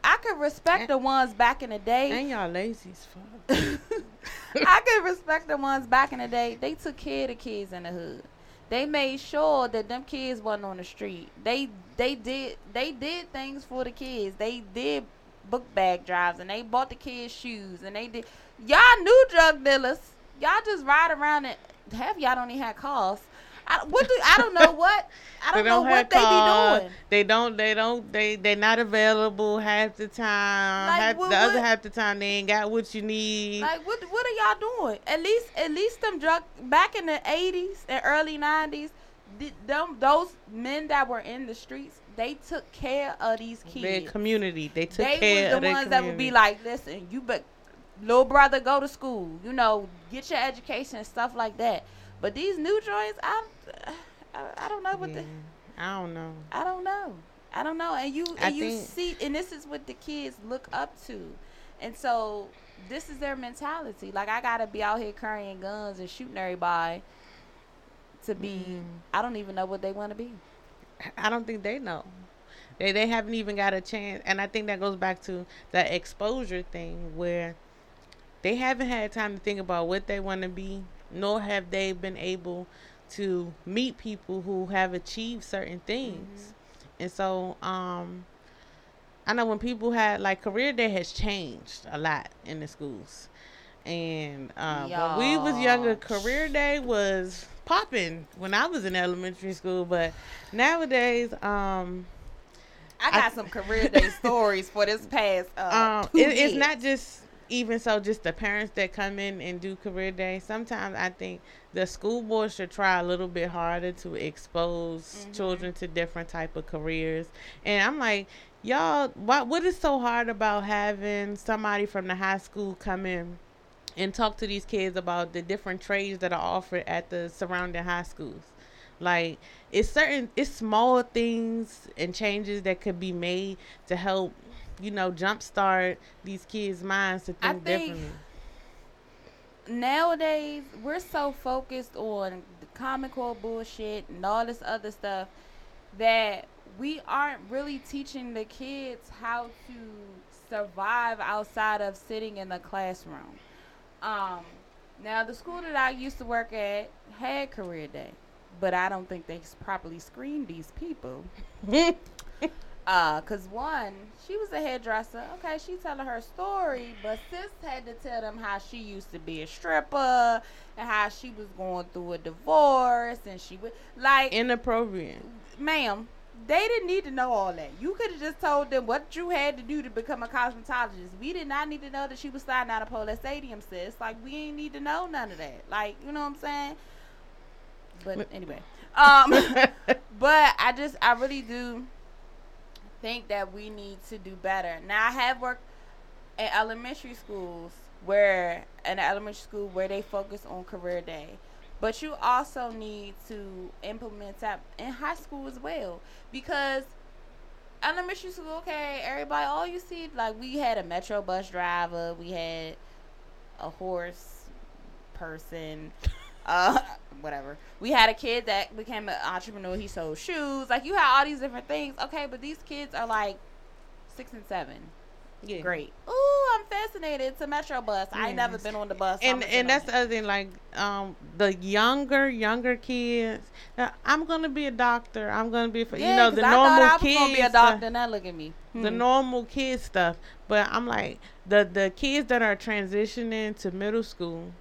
I could respect And- the ones back in the day. and y'all lazy as fuck. I can respect the ones back in the day. They took care of the kids in the hood. They made sure that them kids wasn't on the street. They they did they did things for the kids. They did book bag drives and they bought the kids shoes and they did y'all new drug dealers. Y'all just ride around and half y'all don't even have cars. I, what do I don't know what I don't, know what they be doing. They don't. They don't. They they not available half the time. Like, half, what- the other what- half the time they ain't got what you need. Like what what are y'all doing? At least at least them drug back in the eighties and early nineties, them those men that were in the streets, they took care of these kids. their community. They took They care was the of ones that would be like, listen, you but little brother go to school, you know, get your education and stuff like that. But these new joints, I I, I don't know what Yeah, the I don't know. I don't know. I don't know. And you I and you think- see and this is what the kids look up to. And so this is their mentality. Like I gotta be out here carrying guns and shooting everybody to be Mm. I don't even know what they wanna be. I don't think they know. They they haven't even got a chance, and I think that goes back to that exposure thing where they haven't had time to think about what they want to be, nor have they been able to meet people who have achieved certain things. And so, um, I know when people had like career day has changed a lot in the schools, and uh, when we was younger, career day was popping when I was in elementary school. But nowadays, um, I I- got some career day stories for this past uh um, it, it's not just even so just the parents that come in and do career day. Sometimes I think the school board should try a little bit harder to expose Mm-hmm. children to different type of careers. And I'm like, y'all, what what is so hard about having somebody from the high school come in? and talk to these kids about the different trades that are offered at the surrounding high schools. Like it's certain it's small things and changes that could be made to help, you know, jumpstart these kids' minds to I think, think- differently. nowadays we're so focused on the Common Core bullshit and all this other stuff that we aren't really teaching the kids how to survive outside of sitting in the classroom. Um, now the school that I used to work at had career day, but I don't think they properly screened these people. Uh, cause one, she was a hairdresser. Okay, she telling her story, but sis had to tell them how she used to be a stripper and how she was going through a divorce and she was like, Inappropriate. ma'am, they didn't need to know all that. You could have just told them what you had to do to become a cosmetologist. We did not need to know that she was sliding out of pole stadium, sis. Like we ain't need to know none of that. Like you know what I'm saying? But anyway, um, but I just I really do think that we need to do better. Now I have worked in elementary schools where in elementary school where they focus on career day. But you also need to implement that in high school as well. Because elementary school, okay, everybody all you see like we had a metro bus driver, we had a horse person, uh whatever. We had a kid that became an entrepreneur, he sold shoes. Like you had all these different things. Okay, but these kids are like six and seven. Yeah. Great. Ooh, I'm fascinated. It's a metro bus. I ain't never been on the bus. so and and that's the other thing like um the younger younger kids uh, i'm gonna be a doctor i'm gonna be for Yeah, you know the I normal I kids gonna be a stuff. doctor. Now look at me. the Hmm. normal kid stuff. But I'm like the the kids that are transitioning to middle school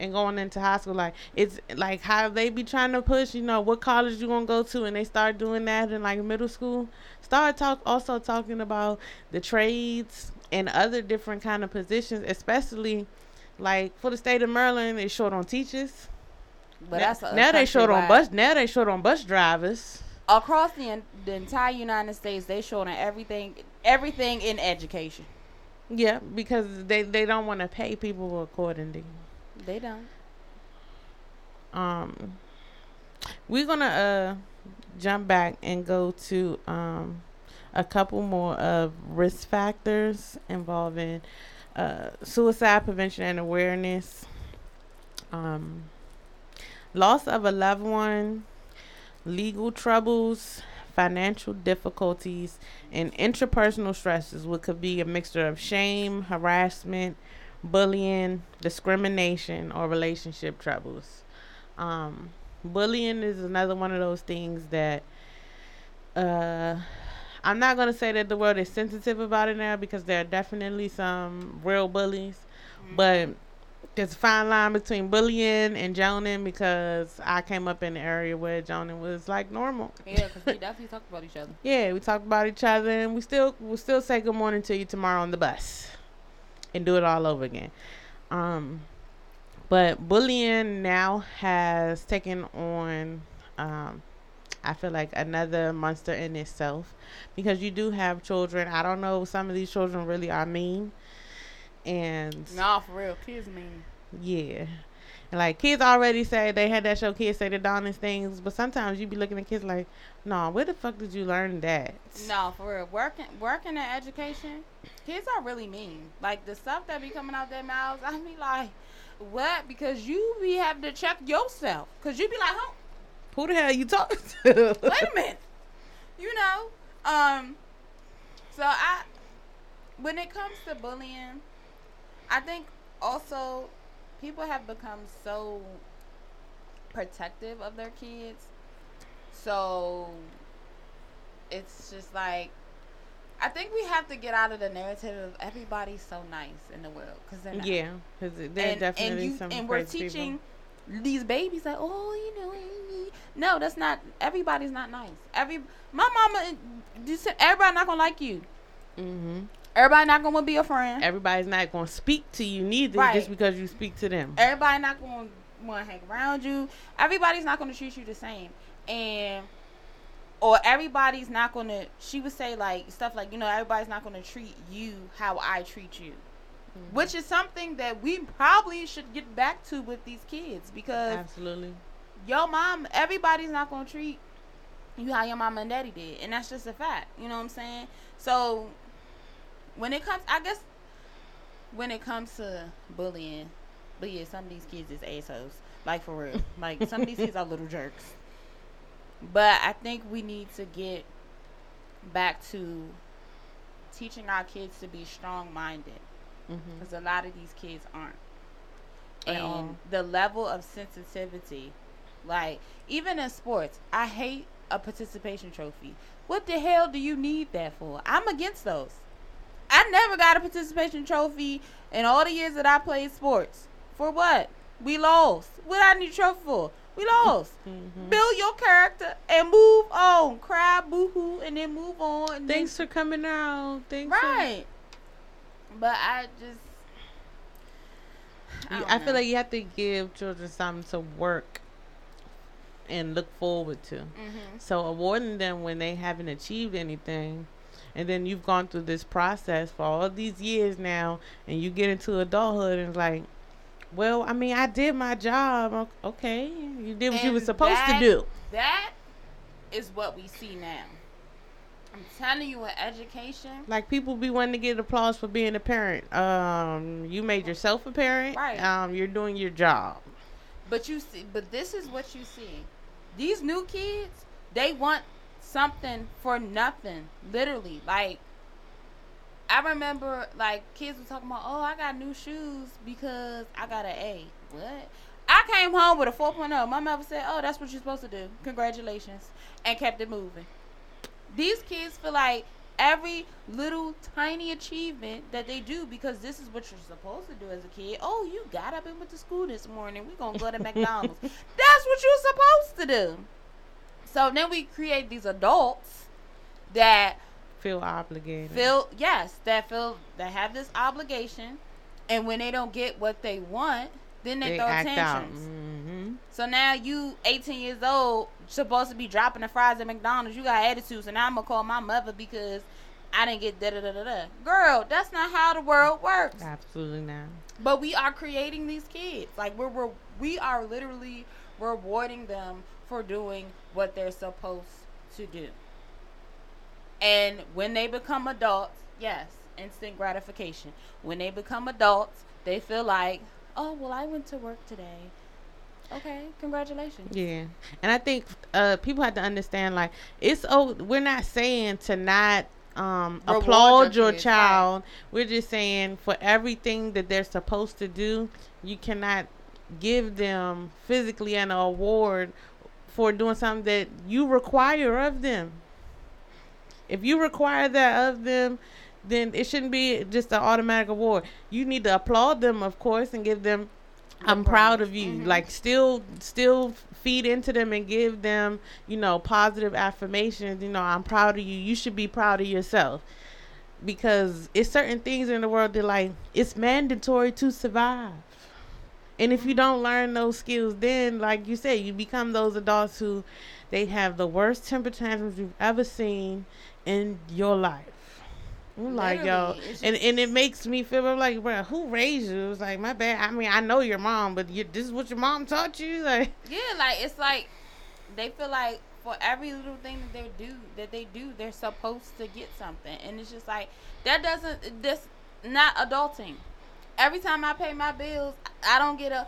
and going into high school. Like it's like how they be trying to push, you know, what college you gonna go to, and they start doing that in like middle school. Start talk also talking about the trades and other different kind of positions, especially like for the state of Maryland, they short on teachers. But now, that's now they short on bus. Now they short on bus drivers. across the the entire United States. They short on everything, everything in education. Yeah, because they they don't want to pay people accordingly. They don't. um we're gonna uh jump back and go to um a couple more of risk factors involving uh suicide prevention and awareness um loss of a loved one legal troubles financial difficulties and interpersonal stresses which could be a mixture of shame harassment bullying discrimination or relationship troubles. Um bullying is another one of those things that uh i'm not going to say that the world is sensitive about it now because there are definitely some real bullies but there's a fine line between bullying and joning because i came up in an area where joning was like normal. Yeah, because we definitely talk about each other. yeah, we talk about each other, and we still we'll still say good morning to you tomorrow on the bus, and do it all over again. Um, but bullying now has taken on, um, I feel like another monster in itself, because you do have children. I don't know, some of these children really are mean, and Nah, for real, kids mean. yeah. Like kids already say they had that show kids say the dumbest things, but sometimes you be looking at kids like, nah, where the fuck did you learn that? No, for real. Working working in education, kids are really mean. Like the stuff that be coming out their mouths, I be like, what? Because you be having to check yourself. Cause you be like, huh? Who the hell you talking to? Wait a minute. You know, um. So I, when it comes to bullying, I think also people have become so protective of their kids. So it's just like I think we have to get out of the narrative of everybody's so nice in the world because they're not. yeah, because there's and, definitely and, you, some and we're crazy people. teaching these babies like, oh, you know, no, that's not. Everybody's not nice. Every my mama, you said everybody not gonna like you. hmm Everybody not gonna be a friend. Everybody's not going to speak to you neither Right. just because you speak to them. Everybody not gonna want to hang around you. Everybody's not gonna treat you the same, and or everybody's not gonna. She would say like stuff like, you know, everybody's not gonna treat you how I treat you. Mm-hmm. Which is something that we probably should get back to with these kids because Absolutely. your mom, everybody's not gonna treat you how your mama and daddy did, and that's just a fact. You know what I'm saying? So when it comes, I guess when it comes to bullying, but yeah, some of these kids is assholes. Like for real, like some of these kids are little jerks. But I think we need to get back to teaching our kids to be strong-minded hmm because a lot of these kids aren't. At And all. the level of sensitivity, like even in sports, I hate a participation trophy. What the hell do you need that for? I'm against those. I never got a participation trophy in all the years that I played sports. For what? We lost. What I need a trophy for? We lost. Mm-hmm. Build your character and move on. Cry, boo hoo, and then move on. And then- Thanks for coming out. Thanks. for- Right. But I just. Don't I feel like you have to give children something to work and look forward to. Mhm. So awarding them when they haven't achieved anything, and then you've gone through this process for all these years now, and you get into adulthood and it's like, well, I mean, I did my job. Okay, you did what you were supposed that- to do. That is what we see now. I'm telling you, in education, Like people be wanting to get applause for being a parent. Um, you made yourself a parent. Right. Um, you're doing your job. but you see, but this is what you see. These new kids, they want something for nothing. Literally, like I remember, like kids were talking about, oh, I got new shoes because I got an A. What? I came home with a 4.0. My mother said, oh, that's what you're supposed to do. Congratulations, and kept it moving. These kids feel like every little tiny achievement that they do because this is what you're supposed to do as a kid. Oh, you got up and went to school this morning. We're going to go to McDonald's. That's what you're supposed to do. So then we create these adults that Feel obligated. feel yes that feel that have this obligation. And when they don't get what they want then they, they throw tantrums. Hmm so now you 18 years old supposed to be dropping the fries at mcdonald's you got attitudes, and i'm gonna call my mother because i didn't get da da da da da girl that's not how the world works. Absolutely not. but we are creating these kids. Like we're, we're we are literally rewarding them for doing what they're supposed to do. And when they become adults yes instant gratification. When they become adults they feel like oh well i went to work today. Okay congratulations. Yeah, and I think uh, people have to understand like it's oh we're not saying to not um, Reward applaud your kids, child. We're just saying for everything that they're supposed to do, you cannot give them physically an award for doing something that you require of them. If you require that of them, then it shouldn't be just an automatic award. You need to applaud them, of course, and give them I'm proud of you. Mm-hmm. Like still still feed into them and give them, you know, positive affirmations. You know, I'm proud of you. You should be proud of yourself. Because it's certain things in the world that like it's mandatory to survive. And if you don't learn those skills, then like you said, you become those adults who they have the worst temper tantrums you've ever seen in your life. I'm like, yo, and and it makes me feel I'm like, bro, who raised you? It's like my bad. I mean, I know your mom, but you, this is what your mom taught you. Like, yeah like it's like they feel like for every little thing that they do that they do they're supposed to get something and it's just like that doesn't this not adulting every time i pay my bills i don't get a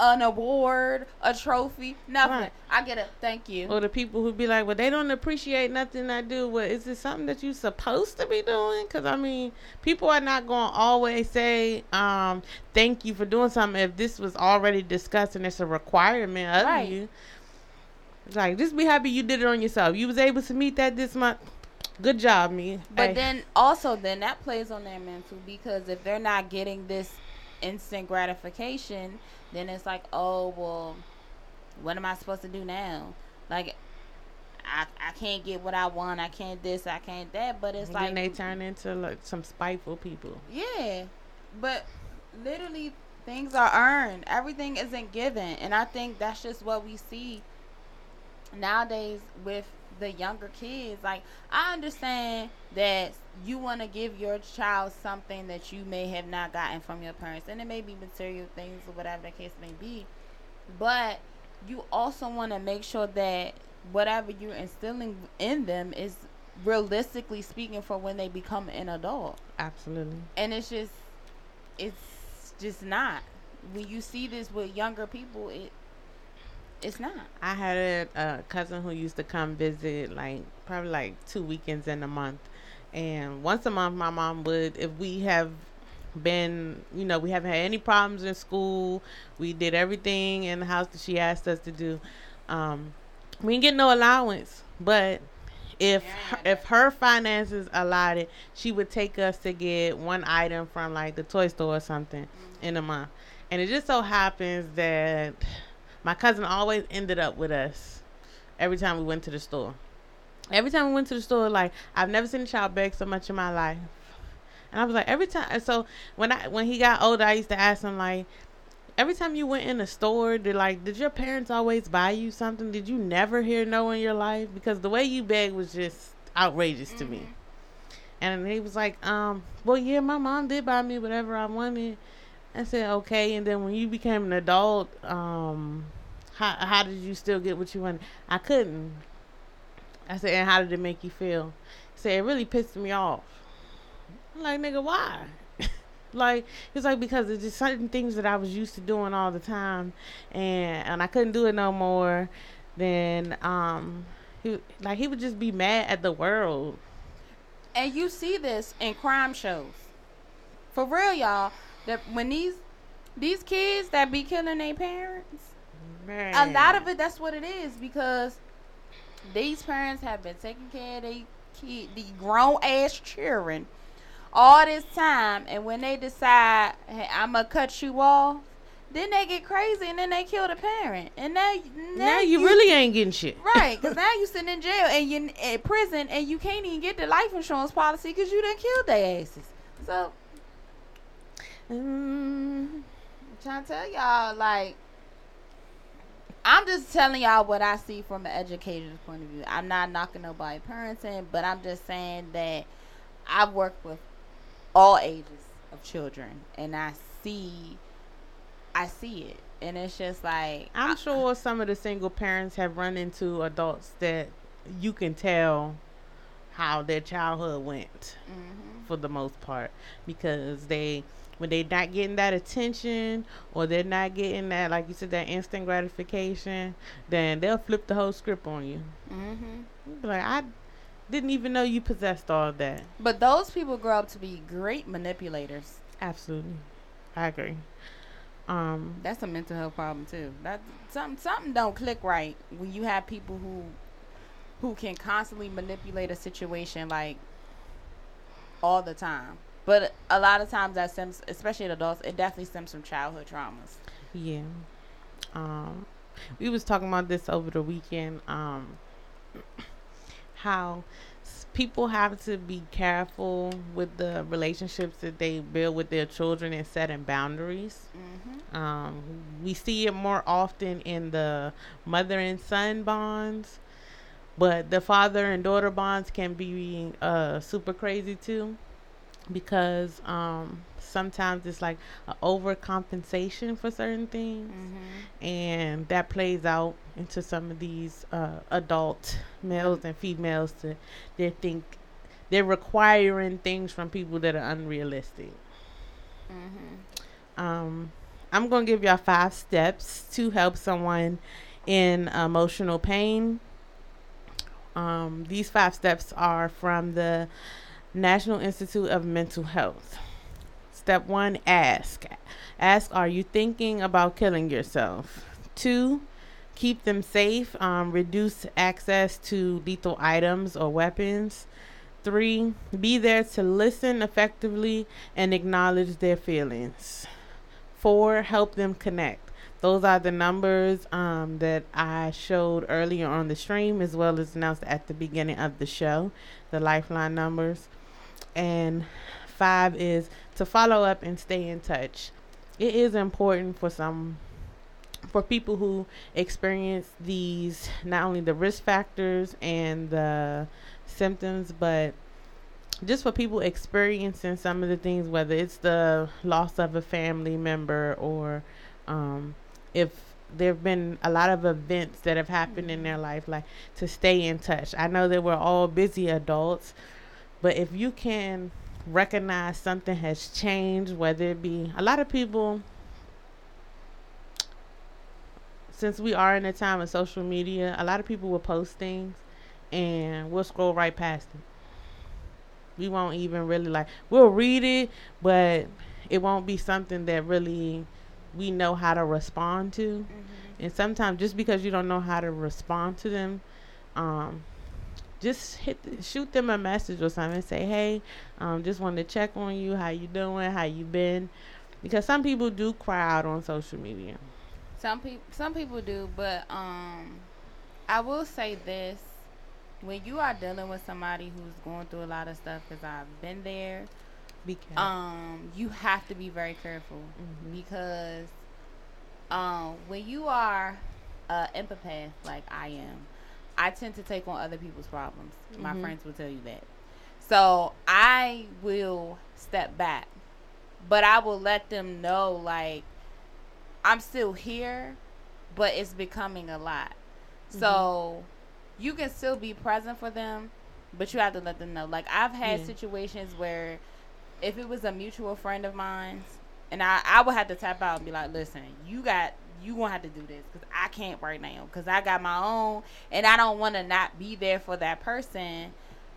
an award a trophy nothing Right. i get a thank you or the people who be like, well, they don't appreciate nothing I do. Well, is it something that you supposed to be doing? Because I mean, people are not going to always say, um, thank you for doing something if this was already discussed and it's a requirement of Right. you. It's Like, just be happy you did it on yourself. You was able to meet that this month. Good job, me. But Hey. then also then that plays on their mental because if they're not getting this instant gratification, then it's like, oh well, what am I supposed to do now? Like I I can't get what I want, I can't this, I can't that. But it's And like then they turn into like some spiteful people. Yeah. But literally things are earned. Everything isn't given. And I think that's just what we see nowadays with the younger kids. Like I understand that you want to give your child something that you may have not gotten from your parents. And it may be material things or whatever the case may be. But you also want to make sure that whatever you're instilling in them is realistically speaking for when they become an adult Absolutely. and it's just it's just not when you see this with younger people it it's not I had a, a cousin who used to come visit, like probably like two weekends in a month, and once a month, my mom would, if we have been, you know, we haven't had any problems in school, we did everything in the house that she asked us to do. Um, we didn't get no allowance, but if her, if her finances allowed it, she would take us to get one item from like the toy store or something in a month. And it just so happens that my cousin always ended up with us every time we went to the store. Every time we went to the store, like I've never seen a child beg so much in my life. And I was like, every time. So when I when he got older, I used to ask him like, every time you went in the store, did like did your parents always buy you something? Did you never hear no in your life? Because the way you begged was just outrageous to me. And he was like, um, well, yeah, my mom did buy me whatever I wanted. I said, okay. And then when you became an adult, um, how how did you still get what you wanted? I couldn't. I said, and how did it make you feel? He said, it really pissed me off. I'm like, nigga, why? like, it's like because it's just certain things that I was used to doing all the time, and and I couldn't do it no more. Then, um, he like he would just be mad at the world. and you see this in crime shows for real y'all that when these these kids that be killing their parents Man. a lot of it that's what it is because these parents have been taking care of their kid, the grown ass children, all this time, and when they decide, hey, I'm gonna cut you off, then they get crazy and then they kill the parent, and now now, Now you really ain't getting shit. right because now you sitting in jail and you in prison and you can't even get the life insurance policy because you done killed their asses. So Mm, I'm trying to tell y'all, like, I'm just telling y'all what I see from an educator's point of view. I'm not knocking nobody parenting, but I'm just saying that I've worked with all ages of children, and I see, I see it, and it's just like I'm I- sure some of the single parents have run into adults that you can tell how their childhood went Mhm. for the most part because they when they're not getting that attention or they're not getting that like you said that instant gratification then they'll flip the whole script on you Mhm. Like i didn't even know you possessed all that But those people grow up to be great manipulators. absolutely i agree um That's a mental health problem too. That something something don't click right when you have people who who can constantly manipulate a situation like all the time. But a lot of times that stems, especially in adults, it definitely stems from childhood traumas. Yeah. Um, we was talking about this over the weekend. Um, how people have to be careful with the relationships that they build with their children and setting boundaries. Mm-hmm. Um, we see it more often in the mother and son bonds, but the father and daughter bonds can be uh, super crazy too, because um, sometimes it's like a overcompensation for certain things, Mm-hmm. and that plays out into some of these uh, adult males and females to they think they're requiring things from people that are unrealistic. Mm-hmm. Um, I'm going to give y'all five steps to help someone in emotional pain. Um, these five steps are from the National Institute of Mental Health. Step one ask. Ask, are you thinking about killing yourself? Two, keep them safe. Um, reduce access to lethal items or weapons. Three, be there to listen effectively and acknowledge their feelings. Four, help them connect. Those are the numbers um, that I showed earlier on the stream, as well as announced at the beginning of the show, the Lifeline numbers. And five is to follow up and stay in touch. It is important for some, for people who experience these, not only the risk factors and the symptoms, but just for people experiencing some of the things, whether it's the loss of a family member or um, if there have been a lot of events that have happened in their life, like to stay in touch. I know that we're all busy adults, but if you can recognize something has changed, whether it be a lot of people, since we are in a time of social media, a lot of people will post things and we'll scroll right past it. We won't even really like, we'll read it, but it won't be something that really we know how to respond to. And sometimes just because you don't know how to respond to them, um, just hit the, shoot them a message or something and say, "Hey, um, just wanted to check on you. How you doing? How you been?" Because some people do cry out on social media. Some people, some people do, but um, I will say this: when you are dealing with somebody who's going through a lot of stuff, because I've been there, Be um, you have to be very careful Mhm. because um, when you are uh, empath like I am, I tend to take on other people's problems. My Mhm. friends will tell you that. So I will step back, but I will let them know like I'm still here, but it's becoming a lot. So you can still be present for them, but you have to let them know. Like I've had Yeah. situations where if it was a mutual friend of mine, and I I would have to tap out and be like, listen, you got you gonna have to do this because I can't right now because I got my own and I don't want to not be there for that person,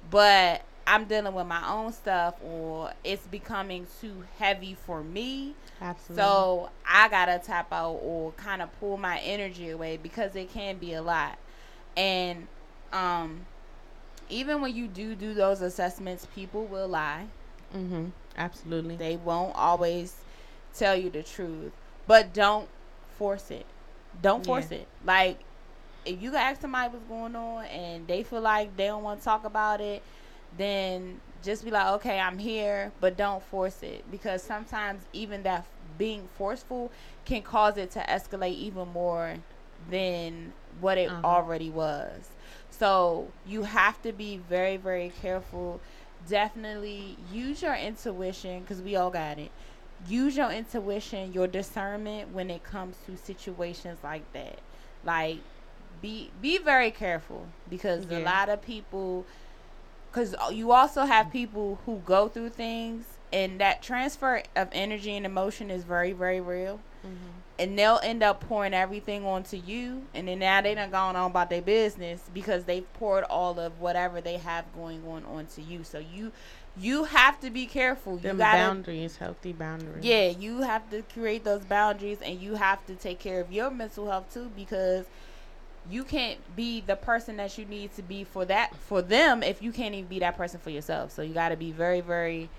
but I'm dealing with my own stuff or it's becoming too heavy for me. Absolutely. So I gotta tap out or kind of pull my energy away because it can be a lot. And um, even when you do do those assessments, people will lie. Mm-hmm. Absolutely. They won't always tell you the truth, but don't force it. Don't force Yeah. it. Like if you ask somebody what's going on and they feel like they don't want to talk about it, then just be like, okay, I'm here, but don't force it because sometimes even that being forceful can cause it to escalate even more than what it Uh-huh. already was. So you have to be very, very careful. Definitely use your intuition because we all got it. Use your intuition, your discernment when it comes to situations like that. Like, be be very careful because a lot of people, because uh, you also have people who go through things, and that transfer of energy and emotion is very, very real. Mm-hmm. And they'll end up pouring everything onto you and then now they done gone on about their business because they've poured all of whatever they have going on onto you. So you you have to be careful gotta boundaries, healthy boundaries. yeah you have to create those boundaries and you have to take care of your mental health too because you can't be the person that you need to be for that for them if you can't even be that person for yourself so you got to be very very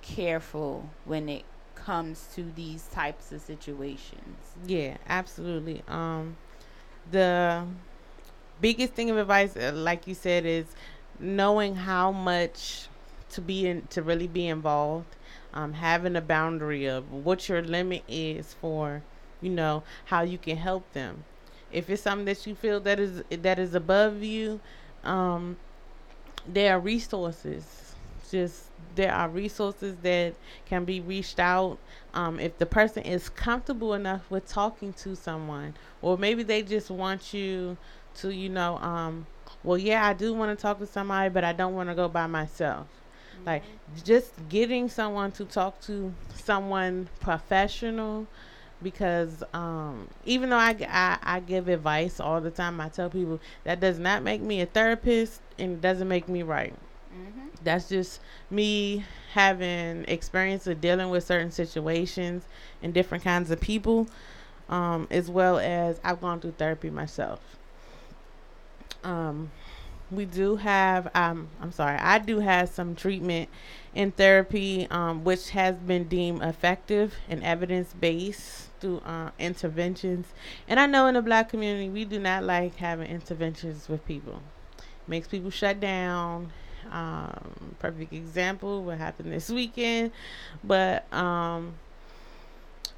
careful when it comes to these types of situations Yeah, absolutely. Um, the biggest thing of advice, uh, like you said, is knowing how much to be in to really be involved. Um, having a boundary of what your limit is for, you know, how you can help them. If it's something that you feel that is that is above you, um, there are resources. Just there are resources that can be reached out um, if the person is comfortable enough with talking to someone, or maybe they just want you to, you know, um, well, yeah, I do want to talk to somebody, but I don't want to go by myself. Like just getting someone to talk to someone professional, because um, even though I, I I give advice all the time, I tell people that does not make me a therapist and it doesn't make me right mm-hmm. that's just me having experience of dealing with certain situations and different kinds of people um, as well as i've gone through therapy myself um, we do have um, i'm sorry i do have some treatment in therapy um, which has been deemed effective and evidence-based through uh, interventions. And i know in the black community we do not like having interventions with people. Makes people shut down. Um, perfect example what happened this weekend. But um,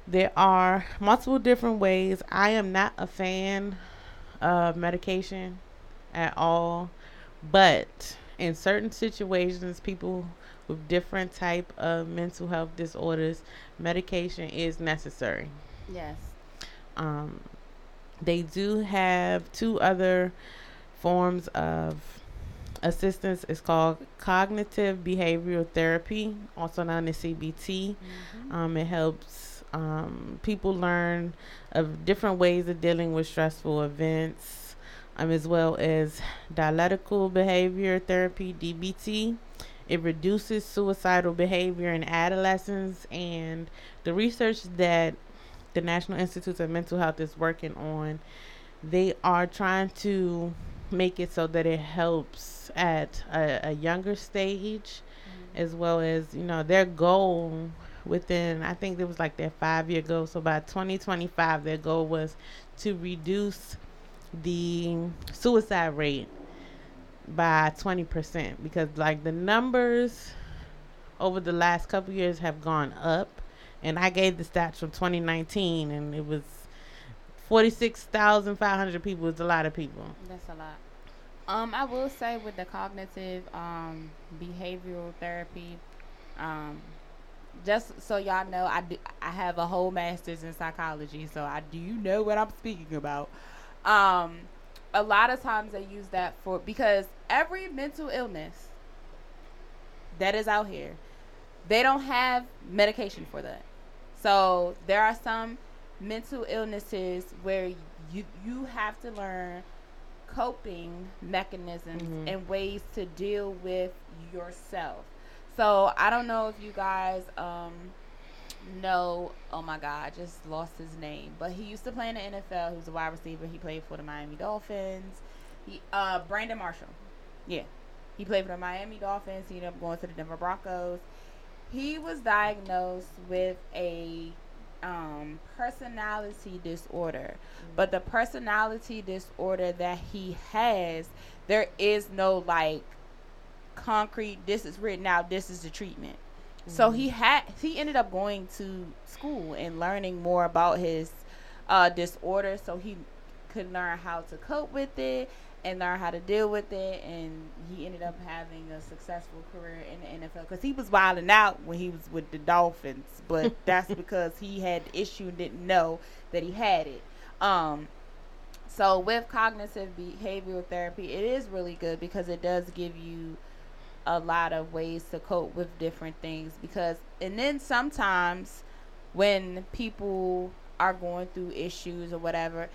there are multiple different ways. I am not a fan of medication at all but in certain situations people with different type of mental health disorders medication is necessary yes um, they do have two other forms of assistance. It's called cognitive behavioral therapy, also known as CBT. Um, it helps um, people learn of different ways of dealing with stressful events, um, as well as dialectical behavior therapy (DBT). It reduces suicidal behavior in adolescents, and the research that the National Institute of Mental Health is working on, they are trying to make it so that it helps at a, a younger stage, as well as you know their goal within. I think it was like their five year goal. So by 2025, their goal was to reduce the suicide rate by 20% because like the numbers over the last couple years have gone up and I gave the stats from 2019 and it was 46,500 people is a lot of people. That's a lot. Um, I will say with the cognitive um behavioral therapy, um, just so y'all know, I do, I have a whole master's in psychology, so I do know what I'm speaking about. Um, a lot of times they use that for because every mental illness that is out here, they don't have medication for that. So there are some mental illnesses where you you have to learn coping mechanisms Mhm. and ways to deal with yourself. So I don't know if you guys um know oh my god, I just lost his name. But he used to play in the NFL, he was a wide receiver, he played for the Miami Dolphins. He uh Brandon Marshall. Yeah. He played for the Miami Dolphins. He ended up going to the Denver Broncos. He was diagnosed with a um, personality disorder, but the personality disorder that he has, there is no like concrete. This is written out. This is the treatment. So he had he ended up going to school and learning more about his uh, disorder, so he could learn how to cope with it and learn how to deal with it. And he ended up having a successful career in the NFL because he was wilding out when he was with the Dolphins, but that's because he had the issue and didn't know that he had it. Um, so with cognitive behavioral therapy, it is really good because it does give you a lot of ways to cope with different things because and then sometimes when people are going through issues or whatever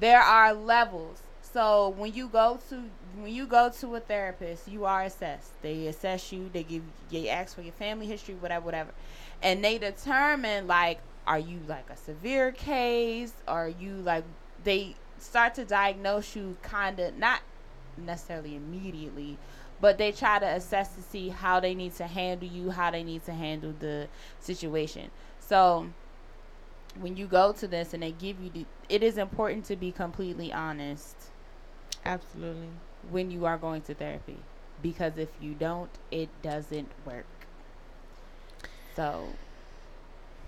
there are levels. So when you go to when you go to a therapist you are assessed. They assess you they give they ask for your family history whatever whatever. And they determine like are you like a severe case? Are you like they start to diagnose you kind of not necessarily immediately but they try to assess to see how they need to handle you, how they need to handle the situation. So when you go to this and they give you the, it is important to be completely honest Absolutely. when you are going to therapy because if you don't, it doesn't work. So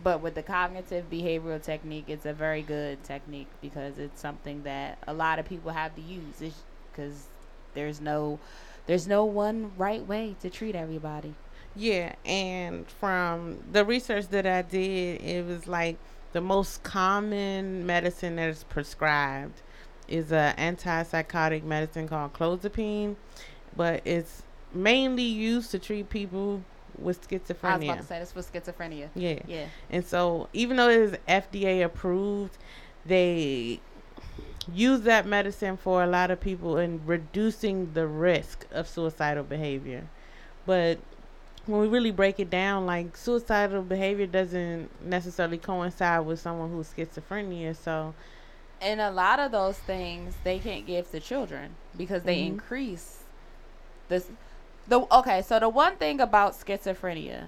but with the cognitive behavioral technique, it's a very good technique because it's something that a lot of people have to use because there's no there's no one right way to treat everybody. Yeah, and from the research that I did, it was like the most common medicine that is prescribed is a antipsychotic medicine called clozapine, but it's mainly used to treat people with schizophrenia. I was about to say this was schizophrenia. Yeah. Yeah. And so, even though it is FDA approved, they use that medicine for a lot of people in reducing the risk of suicidal behavior. But when we really break it down, like suicidal behavior doesn't necessarily coincide with someone who's schizophrenia. So, And a lot of those things they can't give to children because they Mhm. increase this the okay, so the one thing about schizophrenia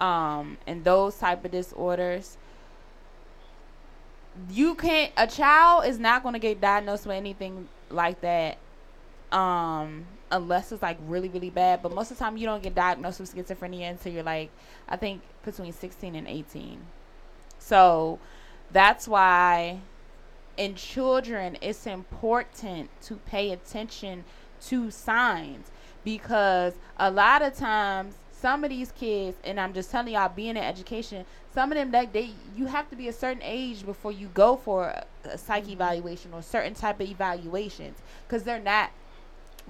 um and those type of disorders you can't a child is not going to get diagnosed with anything like that um unless it's like really really bad. But most of the time you don't get diagnosed with schizophrenia until you're like i think between 16 and 18 so that's why in children it's important to pay attention to signs. Because a lot of times some of these kids and i'm just telling y'all being in education some of them that they you have to be a certain age before you go for a, a psych evaluation or certain type of evaluations because they're not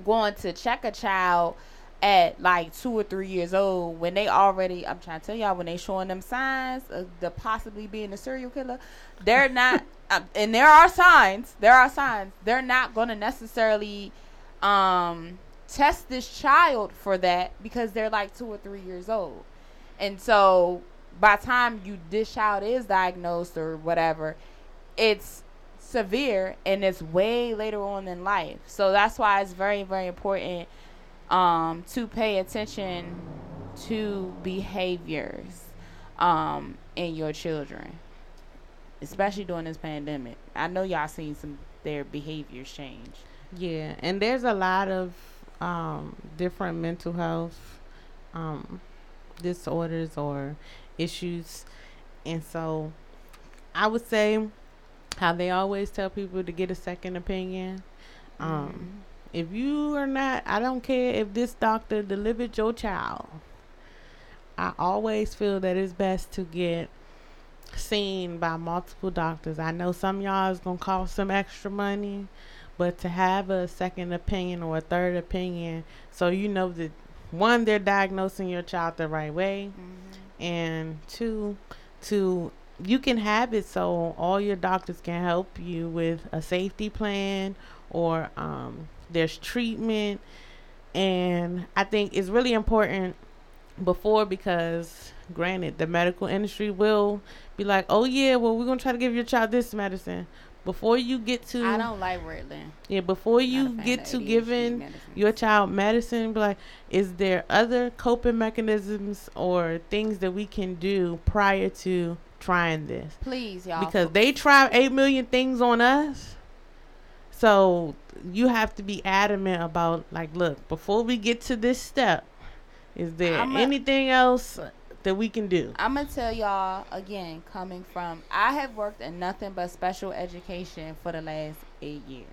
going to check a child at like two or three years old when they already i'm trying to tell y'all when they showing them signs of the possibly being a serial killer they're not um, and there are signs there are signs they're not going to necessarily um test this child for that because they're like two or three years old. And so by the time you this child is diagnosed or whatever it's severe and it's way later on in life. So that's why it's very very important um to pay attention to behaviors um in your children especially during this pandemic. I know y'all seen some their behaviors change. Yeah, and there's a lot of um, different mental health um, disorders or issues, and so I would say how they always tell people to get a second opinion. Um, If you are not, I don't care if this doctor delivered your child. I always feel that it's best to get seen by multiple doctors. I know some of y'all is gonna cost some extra money, but to have a second opinion or a third opinion, so you know that one, they're diagnosing your child the right way, and two, to you can have it so all your doctors can help you with a safety plan or um, there's treatment, and I think it's really important before because granted the medical industry will be like oh yeah well we're gonna try to give your child this medicine before you get to I don't like Ritalin. yeah before you get to ADHD giving medicines. your child medicine be like is there other coping mechanisms or things that we can do prior to trying this Please, y'all. because they try 8 million things on us so you have to be adamant about like look before we get to this step is there anything else that we can do I'm gonna tell y'all again, coming from I have worked in nothing but special education for the last eight years,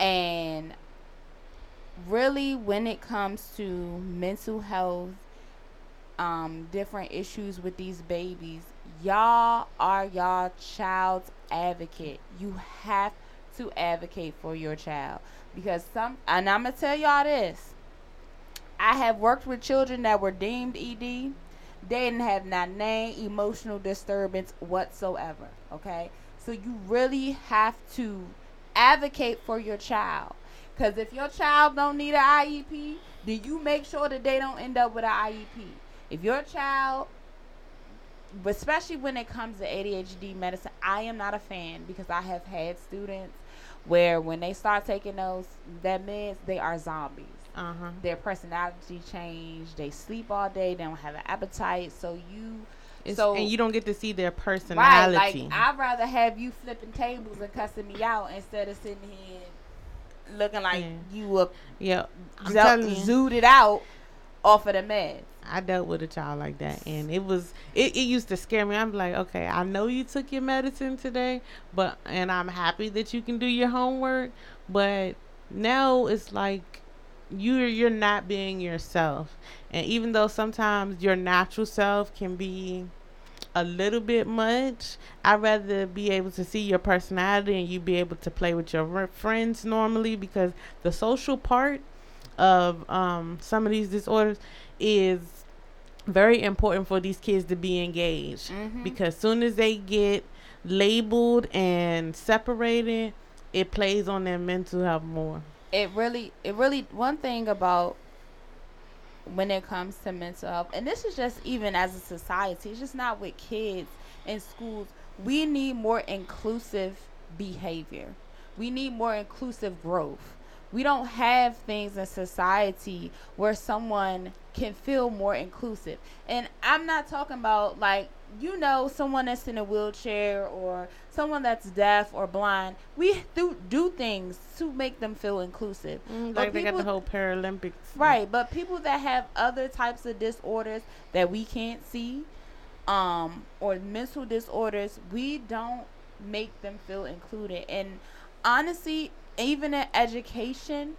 and really, when it comes to mental health, um, different issues with these babies, y'all are y'all child's advocate. You have to advocate for your child because some, and I'm gonna tell y'all this. I have worked with children that were deemed ED they didn't have not name emotional disturbance whatsoever okay? So you really have to advocate for your child. Because if your child don't need an iep then you make sure that they don't end up with an iep if your child especially when it comes to adhd medicine i am not a fan because i have had students where when they start taking those that meds they are zombies uh-huh their personality change. They sleep all day. They don't have an appetite. So you, It's- so and you don't get to see their personality. right, like I'd rather have you flipping tables and cussing me out instead of sitting here looking like Yeah. you were yeah zo- zooted out off of the meds. I dealt with a child like that, and it was it, it used to scare me. I'm like, okay, I know you took your medicine today, but and I'm happy that you can do your homework, but now it's like you're you're not being yourself, and even though sometimes your natural self can be a little bit much, I'd rather be able to see your personality and you be able to play with your r- friends normally because the social part of um, some of these disorders is very important for these kids to be engaged Mhm. because soon as they get labeled and separated it plays on their mental health more It really, it really. One thing about when it comes to mental health, and this is just even as a society, it's just not with kids in schools. We need more inclusive behavior. We need more inclusive growth. We don't have things in society where someone can feel more inclusive. And I'm not talking about like you know someone that's in a wheelchair or someone that's deaf or blind. We do do things to make them feel inclusive. Mm, like they got the whole paralympics Right, but people that have other types of disorders that we can't see, um, or mental disorders, we don't make them feel included. And honestly, even in education,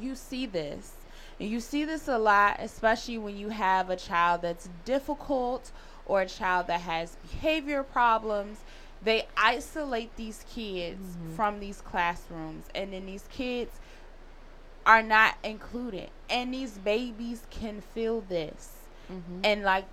you see this. You see this a lot, especially when you have a child that's difficult or a child that has behavior problems. They isolate these kids from these classrooms, and then these kids are not included. And these babies can feel this. Mm-hmm. And like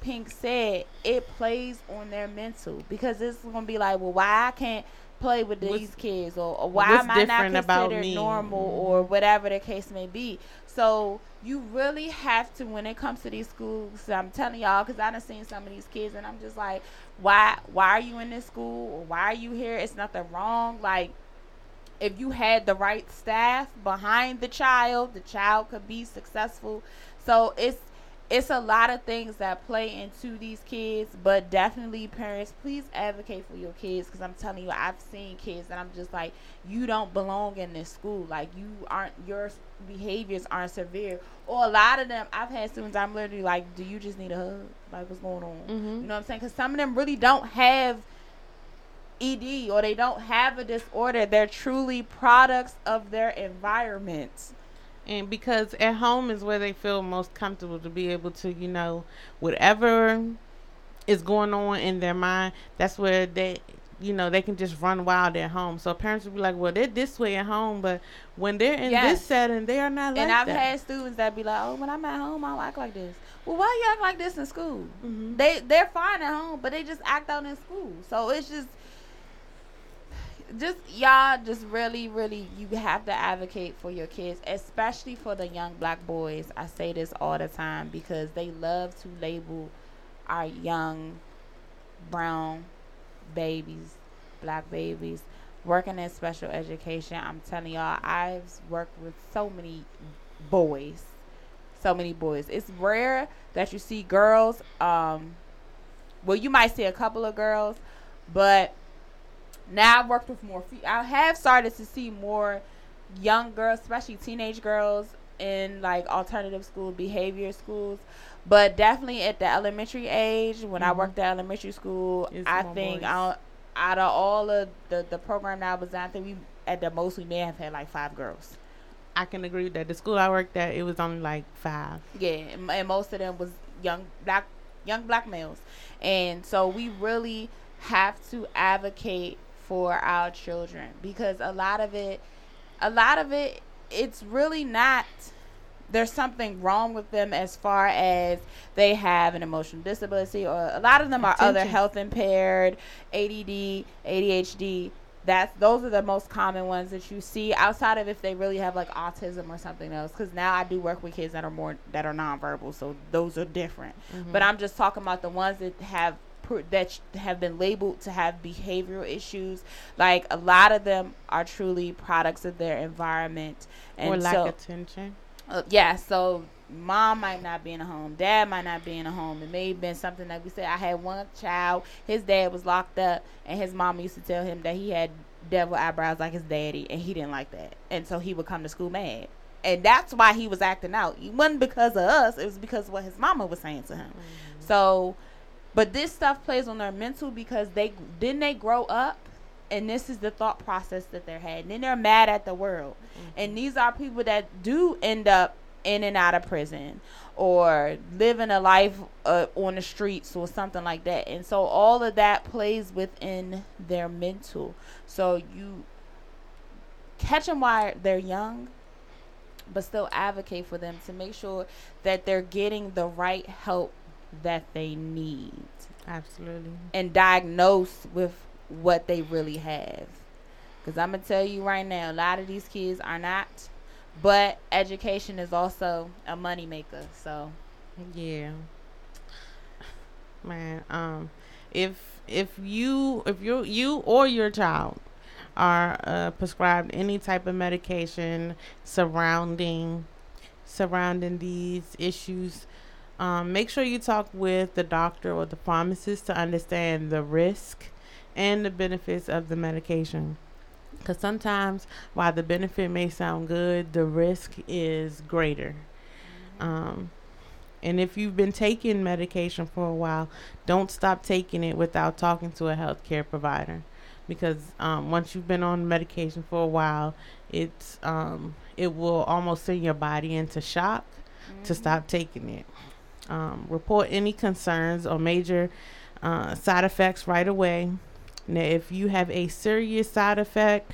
Pink said, it plays on their mental because it's gonna be like, well, why I can't play with these What's- kids, or, or why am I not considered normal, or whatever the case may be. So you really have to, when it comes to these schools, I'm telling y'all, because I done seen some of these kids, and I'm just like, why, why are you in this school, or why are you here? It's nothing wrong, like if you had the right staff behind the child, the child could be successful. So it's it's a lot of things that play into these kids, but definitely parents, please advocate for your kids because I'm telling you, I've seen kids that I'm just like, you don't belong in this school. Like you aren't your behaviors aren't severe. Or a lot of them, I've had students. I'm literally like, do you just need a hug? Like what's going on? Mhm. You know what I'm saying? Because some of them really don't have ED or they don't have a disorder. They're truly products of their environment. And because at home is where they feel most comfortable to be able to you know whatever is going on in their mind that's where they you know they can just run wild at home so parents will be like well they're this way at home but when they're in Yes. this setting they are not like and I've that had students that be like, "Oh, when I'm at home, I don't act like this." Well, why you act like this in school? Mhm. They they're fine at home, but they just act out in school. So it's just, just y'all, just really, really, you have to advocate for your kids, especially for the young black boys. I say this all the time because they love to label our young brown babies black babies. Working in special education, I'm telling y'all, I've worked with so many boys, so many boys. It's rare that you see girls. Um, well, you might see a couple of girls, but now I've worked with more. I have started to see more young girls, especially teenage girls, in like alternative school behavior schools. But definitely at the elementary age, when I Mhm. worked at elementary school, It's I think out, out of all of the the program that I was on, I think we at the most we may have had like five girls. I can agree with that. The school I worked at, it was only like five. Yeah, and, and most of them was young black young black males, and so we really have to advocate for our children because a lot of it, a lot of it, it's really not. There's something wrong with them as far as they have an emotional disability, or a lot of them are other health impaired, ADD, ADHD. That's those are the most common ones that you see outside of if they really have like autism or something else. Because now I do work with kids that are more that are nonverbal, so those are different. Mm-hmm. But I'm just talking about the ones that have that have been labeled to have behavioral issues. Like a lot of them are truly products of their environment, and or lack so attention. uh, yeah, so mom might not be in a home, dad might not be in a home. It may have been something like we said. I had one child, his dad was locked up, and his mom used to tell him that he had devil eyebrows like his daddy, and he didn't like that, and so he would come to school mad. And that's why he was acting out. It wasn't because of us. It was because of what his mama was saying to him. So, but this stuff plays on their mental because they didn't they grow up, and this is the thought process that they're had. And then they're mad at the world, and these are people that do end up in and out of prison or living a life uh, on the streets or something like that. And so all of that plays within their mental. So you catch them while they're young, but still advocate for them to make sure that they're getting the right help that they need Absolutely. and diagnose with what they really have. Because I'm going to tell you right now, a lot of these kids are not. But education is also a moneymaker. So, Yeah. Man, um if if you if you you or your child are uh, prescribed any type of medication surrounding surrounding these issues, um, make sure you talk with the doctor or the pharmacist to understand the risk and the benefits of the medication. Because sometimes, while the benefit may sound good, the risk is greater. Um, and if you've been taking medication for a while, don't stop taking it without talking to a healthcare provider. Because um, once you've been on medication for a while, it's um, it will almost send your body into shock to stop taking it. Um, report any concerns or major uh, side effects right away. Now, if you have a serious side effect,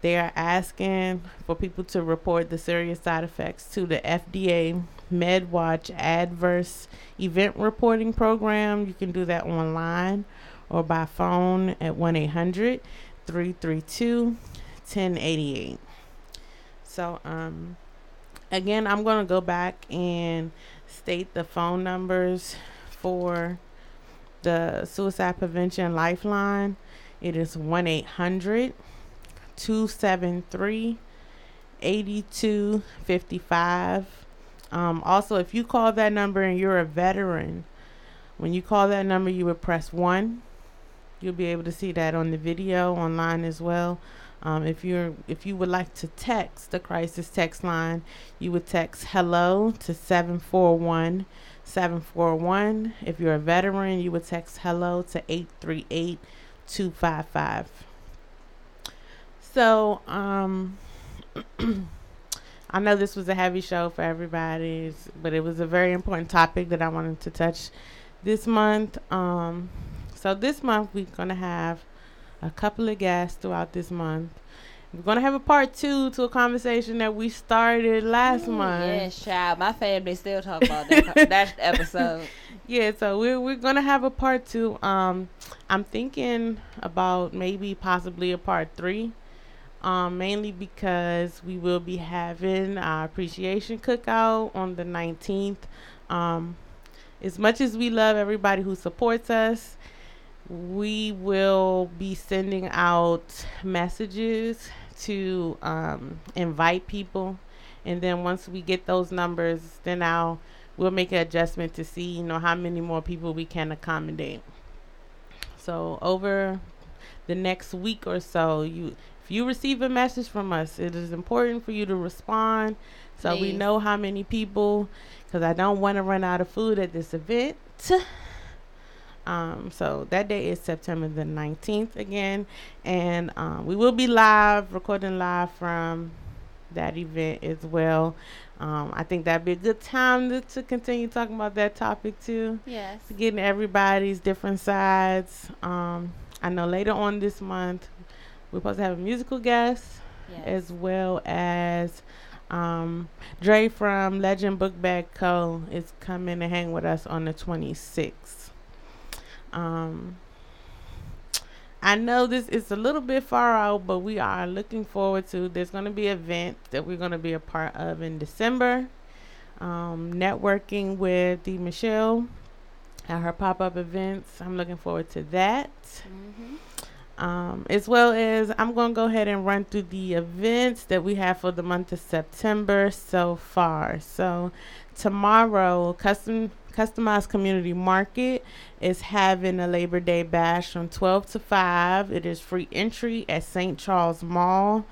they are asking for people to report the serious side effects to the FDA MedWatch Adverse Event Reporting Program. You can do that online or by phone at 1 800 332 1088. So, um, again, I'm going to go back and state the phone numbers for the Suicide Prevention Lifeline. It is 1 800 273 8255. Um, also, if you call that number and you're a veteran, when you call that number, you would press 1. You'll be able to see that on the video online as well. Um, if you're if you would like to text the crisis text line, you would text hello to 741 741. If you're a veteran, you would text hello to 838 255. So, um, I know this was a heavy show for everybody, but it was a very important topic that I wanted to touch this month. Um, so this month we're gonna have a couple of guests throughout this month. We're gonna have a part two to a conversation that we started last month. yes, child. My family still talk about that, that episode. Yeah, so we're we're gonna have a part two. Um, I'm thinking about maybe possibly a part three. Um, mainly because we will be having our appreciation cookout on the 19th. Um, as much as we love everybody who supports us, we will be sending out messages to um, invite people, and then once we get those numbers, then I'll we'll make an adjustment to see you know how many more people we can accommodate. So over the next week or so, you if you receive a message from us, it is important for you to respond so we know how many people because I don't want to run out of food at this event. Um, so that day is September the 19th again, and um, we will be live, recording live from that event as well. Um, I think that'd be a good time to, to continue talking about that topic too Yes. getting everybody's different sides. Um, I know later on this month we're supposed to have a musical guest Yes. as well as um, Dre from Legend Book Bag Co. is coming to hang with us on the 26th. Um, I know this is a little bit far out, but we are looking forward to. There's going to be an event that we're going to be a part of in December. Um, networking with the Michelle at her pop up events. I'm looking forward to that. Mm-hmm. Um, as well as I'm going to go ahead and run through the events that we have for the month of September so far. So, tomorrow, Custom Customized Community Market is having a Labor Day bash from 12 to 5. It is free entry at St. Charles Mall.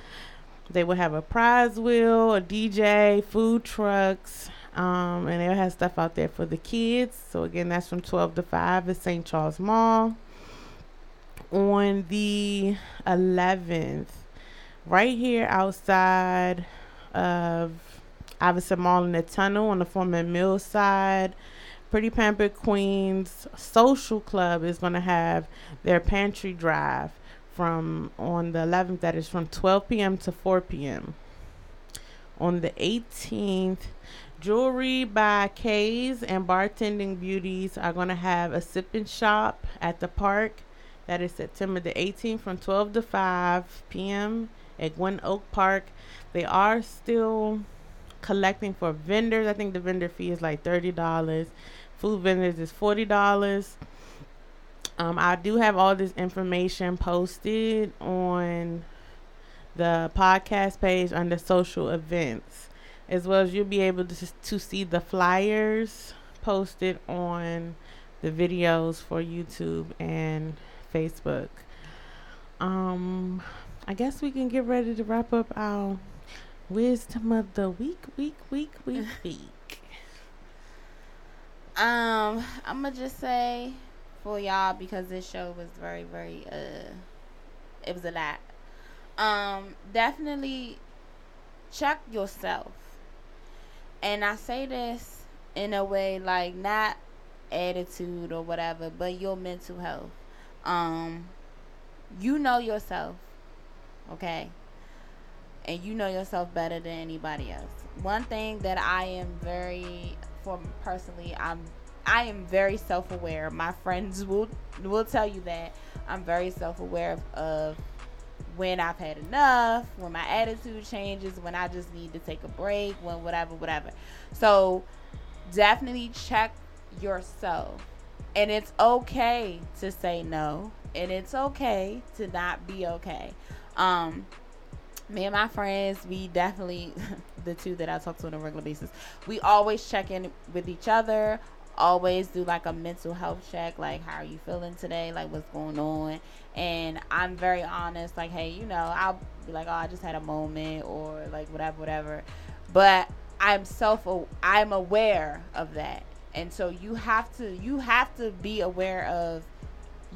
They will have a prize wheel, a DJ, food trucks, um, and they'll have stuff out there for the kids. So, again, that's from 12 to 5 at St. Charles Mall on the 11th, right here outside of Iverson Mall in the tunnel on the former mill side. Pretty Pampered Queens Social Club is going to have their pantry drive from on the 11th, that is from 12 p.m. to 4 p.m. On the 18th, Jewelry by K's and Bartending Beauties are going to have a sipping shop at the park. That is September the 18th from 12 to 5 p.m. at Gwynn Oak Park. They are still collecting for vendors. I think the vendor fee is like $30. Food vendors is $40. Um, I do have all this information posted on the podcast page under social events, as well as you'll be able to, to see the flyers posted on the videos for YouTube and Facebook. Um, I guess we can get ready to wrap up our wisdom of the week, week, week, week, week. Um, I'm gonna just say for y'all because this show was very, very uh, it was a lot. Um, definitely check yourself, and I say this in a way like not attitude or whatever, but your mental health. Um, you know yourself, okay, and you know yourself better than anybody else. One thing that I am very for personally, I'm I am very self aware. My friends will will tell you that I'm very self aware of, of when I've had enough, when my attitude changes, when I just need to take a break, when whatever, whatever. So definitely check yourself. And it's okay to say no. And it's okay to not be okay. Um me and my friends, we definitely the two that I talk to on a regular basis, we always check in with each other, always do like a mental health check, like how are you feeling today, like what's going on. And I'm very honest, like, hey, you know, I'll be like, oh, I just had a moment or like whatever, whatever. But I'm self I'm aware of that. And so you have to you have to be aware of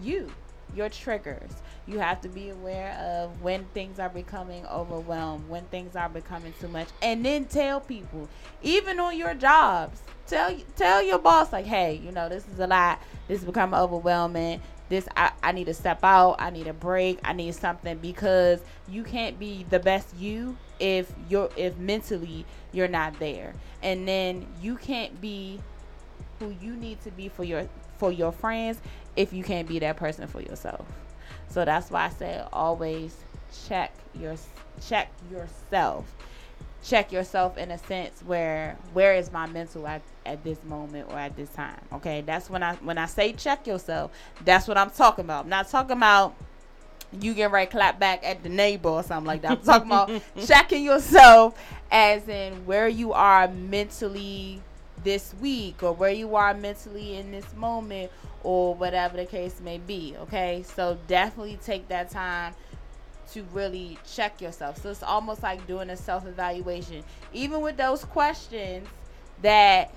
you, your triggers. You have to be aware of when things are becoming overwhelmed, when things are becoming too much, and then tell people, even on your jobs, tell tell your boss like, hey, you know, this is a lot. This is becoming overwhelming. This I, I need to step out. I need a break. I need something because you can't be the best you if you're if mentally you're not there, and then you can't be who you need to be for your for your friends if you can't be that person for yourself. So that's why I said always check your check yourself. check yourself in a sense where where is my mental at, at this moment or at this time okay? That's when i when i say check yourself that's what i'm talking about. I'm not talking about you get right clap back at the neighbor or something like that. I'm talking about checking yourself as in where you are mentally this week or where you are mentally in this moment or whatever the case may be okay so definitely take that time to really check yourself. So it's almost like doing a self evaluation. Even with those questions that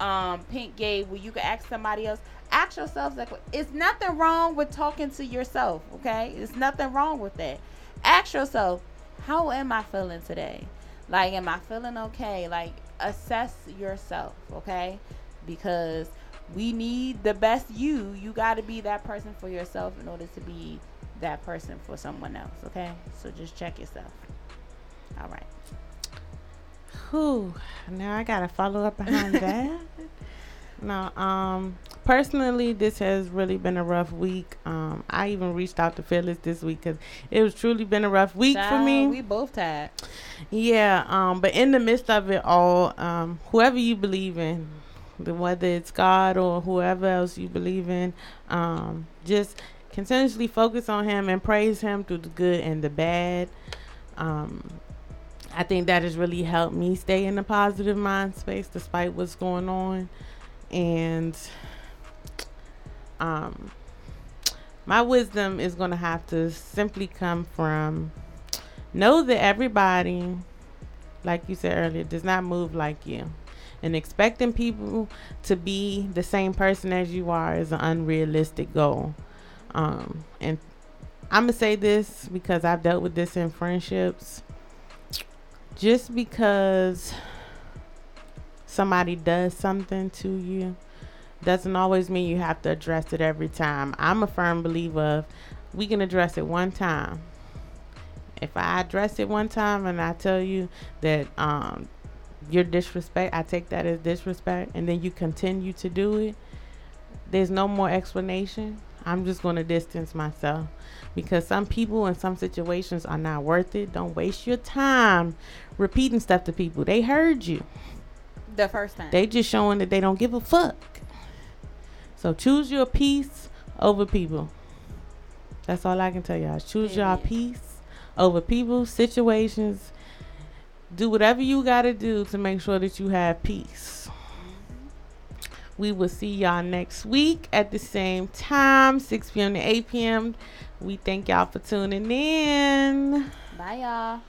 um, Pink gave, where you can ask somebody else, ask yourself like, it's nothing wrong with talking to yourself. Okay, it's nothing wrong with that. Ask yourself, how am I feeling today? Like, am I feeling okay? Like, assess yourself. Okay, because we need the best you. You got to be that person for yourself in order to be that person for someone else. Okay, so just check yourself. All right. Whew. Now I gotta follow up behind that. No, um, personally, this has really been a rough week. Um, I even reached out to Phyllis this week because it was truly been a rough week Child, for me. We both had. Yeah, um, but in the midst of it all, um, whoever you believe in, whether it's God or whoever else you believe in, um, just continuously focus on Him and praise Him through the good and the bad. Um, I think that has really helped me stay in a positive mind space despite what's going on. And um, my wisdom is going to have to simply come from know that everybody, like you said earlier, does not move like you. And expecting people to be the same person as you are is an unrealistic goal. Um, and I'm going to say this because I've dealt with this in friendships. Just because somebody does something to you doesn't always mean you have to address it every time. I'm a firm believer of we can address it one time. If I address it one time and I tell you that um, your disrespect, I take that as disrespect, and then you continue to do it, there's no more explanation. I'm just going to distance myself because some people in some situations are not worth it. Don't waste your time repeating stuff to people. They heard you. The first time. They just showing that they don't give a fuck. So choose your peace over people. That's all I can tell y'all. Choose your peace over people, situations. Do whatever you got to do to make sure that you have peace. Mm-hmm. We will see y'all next week at the same time, 6 p.m. to 8 p.m. We thank y'all for tuning in. Bye, y'all.